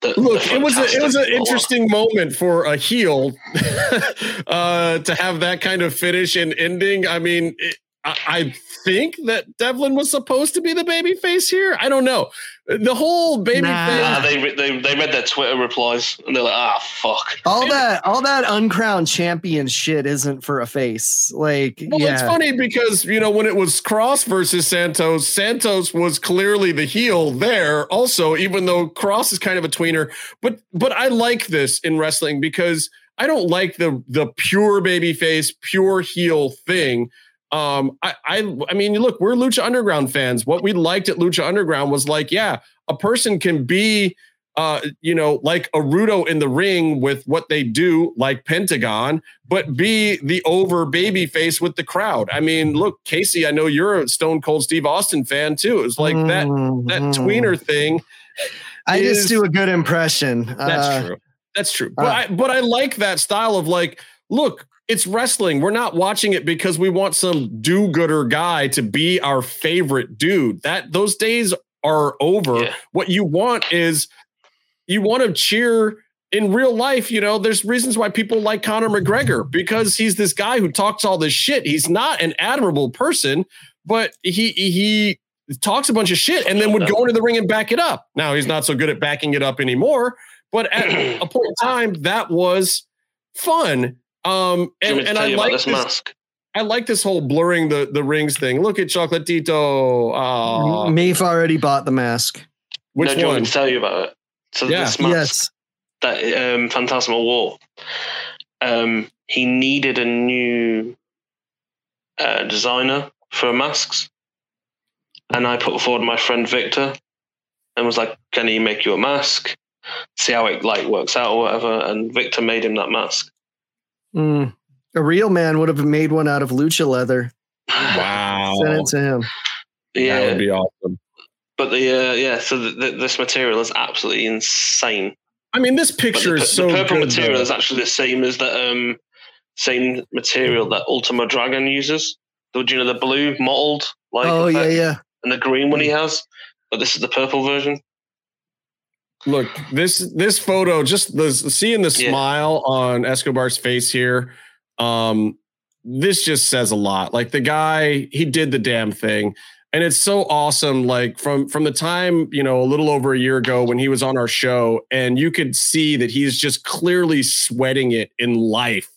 D: The,
C: look,
D: the
C: it was a, it was an interesting moment for a heel uh, to have that kind of finish and ending. I mean, it, I, I think that Devlin was supposed to be the baby face here. I don't know. The whole baby
B: Nah.
C: face.
D: Ah, they, they they read their Twitter replies and they're like, ah, fuck.
B: All that all that uncrowned champion shit isn't for a face. Like,
C: Well,
B: yeah.
C: it's funny because you know when it was Kross versus Santos, Santos was clearly the heel there. Also, even though Kross is kind of a tweener, but but I like this in wrestling because I don't like the the pure baby face, pure heel thing. Um, I, I I mean, look, we're Lucha Underground fans. What we liked at Lucha Underground was like, yeah, a person can be uh, you know, like a Rudo in the ring with what they do, like Pentagon, but be the over baby face with the crowd. I mean, look, Casey, I know you're a Stone Cold Steve Austin fan too. It was like that that
B: Mhm.
C: tweener thing.
B: I
C: is-
B: just do a good impression.
C: That's
B: Uh,
C: true. That's true. But
B: uh,
C: I but I like that style of like, look, it's wrestling. We're not watching it because we want some do-gooder guy to be our favorite dude. That those days are over.
D: Yeah.
C: What you want is you want to cheer in real life, you know, there's reasons why people like Conor McGregor because he's this guy who talks all this shit. He's not an admirable person, but he he talks a bunch of shit and then would go into the ring and back it up. Now he's not so good at backing it up anymore, but at a point in time that was fun. Um and,
D: want me to
C: and I like
D: this
C: this,
D: mask?
C: I like this whole blurring the the rings thing. Look at Chocolatito. Uh,
B: Meef already bought the mask.
C: which
D: no, do you
C: one?
D: me to tell you about it? So
C: Yeah.
D: this mask
B: Yes.
D: that um, Fantasma wore, um, he needed a new uh, designer for masks, and I put forward my friend Victor, and was like, "Can he make you a mask? See how it like works out or whatever." And Victor made him that mask.
B: Mm. A real man would have made one out of lucha leather.
C: Wow.
B: Send it to him.
D: Yeah.
C: That would be awesome.
D: but the uh, yeah, so the, the, this material is absolutely insane.
C: I mean, this picture
D: the,
C: is so.
D: the purple
C: good,
D: material
C: though.
D: is actually the same as the um, same material that Ultimo Dragon uses. The you know the blue mottled like
B: oh yeah, yeah.
D: and the green one he has, but this is the purple version.
C: Look, this this photo, just the seeing the
D: Yeah.
C: smile on Escobar's face here. Um, this just says a lot. Like the guy, he did the damn thing. And it's so awesome. Like from from the time, you know, a little over a year ago when he was on our show, and you could see that he's just clearly sweating it in life,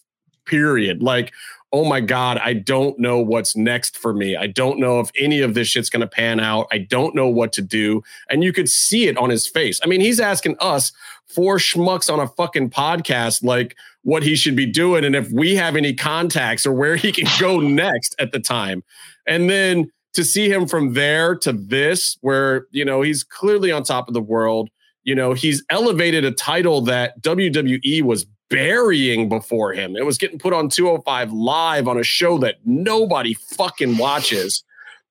C: period. Like oh my God, I don't know what's next for me. I don't know if any of this shit's going to pan out. I don't know what to do. And you could see it on his face. I mean, he's asking us, four schmucks on a fucking podcast, like what he should be doing and if we have any contacts or where he can go next at the time. And then to see him from there to this, where, you know, he's clearly on top of the world. You know, he's elevated a title that WWE was burying before him. It was getting put on 205 live on a show that nobody fucking watches.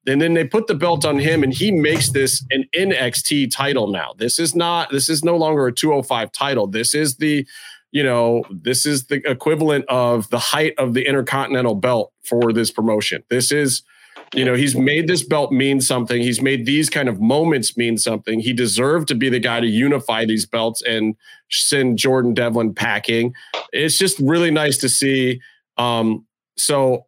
C: And then they put the belt on him and he makes this an NXT title now. This is not, this is no longer a 205 title. This is the, you know, this is the equivalent of the height of the Intercontinental belt for this promotion. This is, you know, he's made this belt mean something. He's made these kind of moments mean something. He deserved to be the guy to unify these belts and send Jordan Devlin packing. It's just really nice to see. Um, so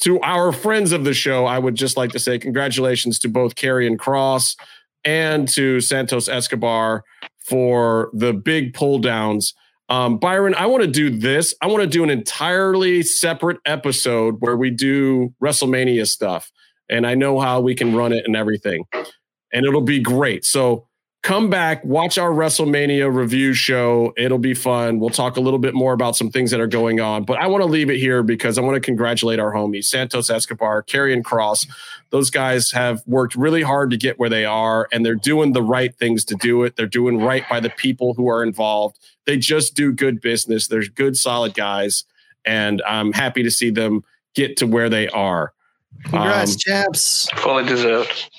C: to our friends of the show, I would just like to say congratulations to both Karrion Kross and to Santos Escobar for the big pull downs. Um, Byron, I want to do this. I want to do an entirely separate episode where we do WrestleMania stuff. And I know how we can run it and everything. And it'll be great. So come back, watch our WrestleMania review show. It'll be fun. We'll talk a little bit more about some things that are going on, but I want to leave it here because I want to congratulate our homies, Santos Escobar, Karrion Kross. Those guys have worked really hard to get where they are, and they're doing the right things to do it. They're doing right by the people who are involved. They just do good business. They're good, solid guys, and I'm happy to see them get to where they are.
B: Congrats,
C: Um,
B: chaps.
D: Fully deserved.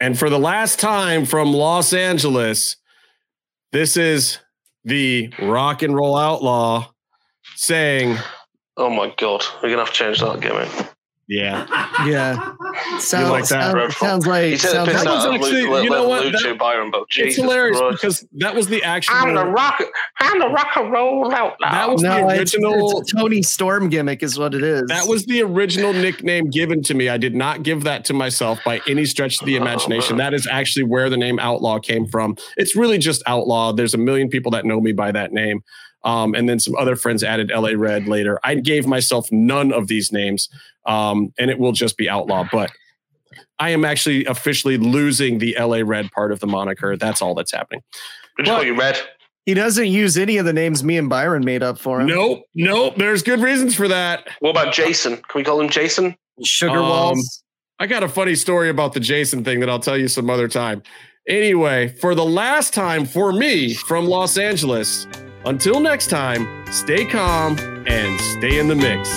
C: and for the last time from Los Angeles, this is the rock and roll outlaw saying,
D: Oh my god, we're gonna have to change that gimmick.
C: Yeah.
B: Yeah. Sounds,
C: like that?
B: sounds, sounds like
D: He said
B: sounds
D: the
C: that
B: like
C: was actually-
D: Lu-
C: you know what?
D: Lucha
C: That-
D: Byron, but
C: It's hilarious
D: Christ.
C: because that was the actual.
D: I'm the rock. I'm the rock and roll outlaw.
C: That was
B: no,
C: the original.
B: it's a Toni Storm gimmick is what it is.
C: That was the original nickname given to me. I did not give that to myself by any stretch of the imagination. That is actually where the name Outlaw came from. It's really just Outlaw. There's a million people that know me by that name. Um, and then some other friends added LA Red later. I gave myself none of these names, um, and it will just be Outlaw. But I am actually officially losing the LA Red part of the moniker. That's all that's happening.
D: We just call you Red.
B: he doesn't use any of the names me and Byron made up for him.
C: Nope, nope. There's good reasons for that.
D: What about Jason? Can we call him Jason?
B: Sugar
C: Um,
B: walls.
C: I got a funny story about the Jason thing that I'll tell you some other time. Anyway, for the last time for me from Los Angeles, until next time, stay calm and stay in the mix.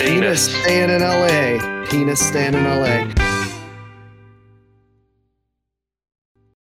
B: Penis staying in LA. Penis staying in LA.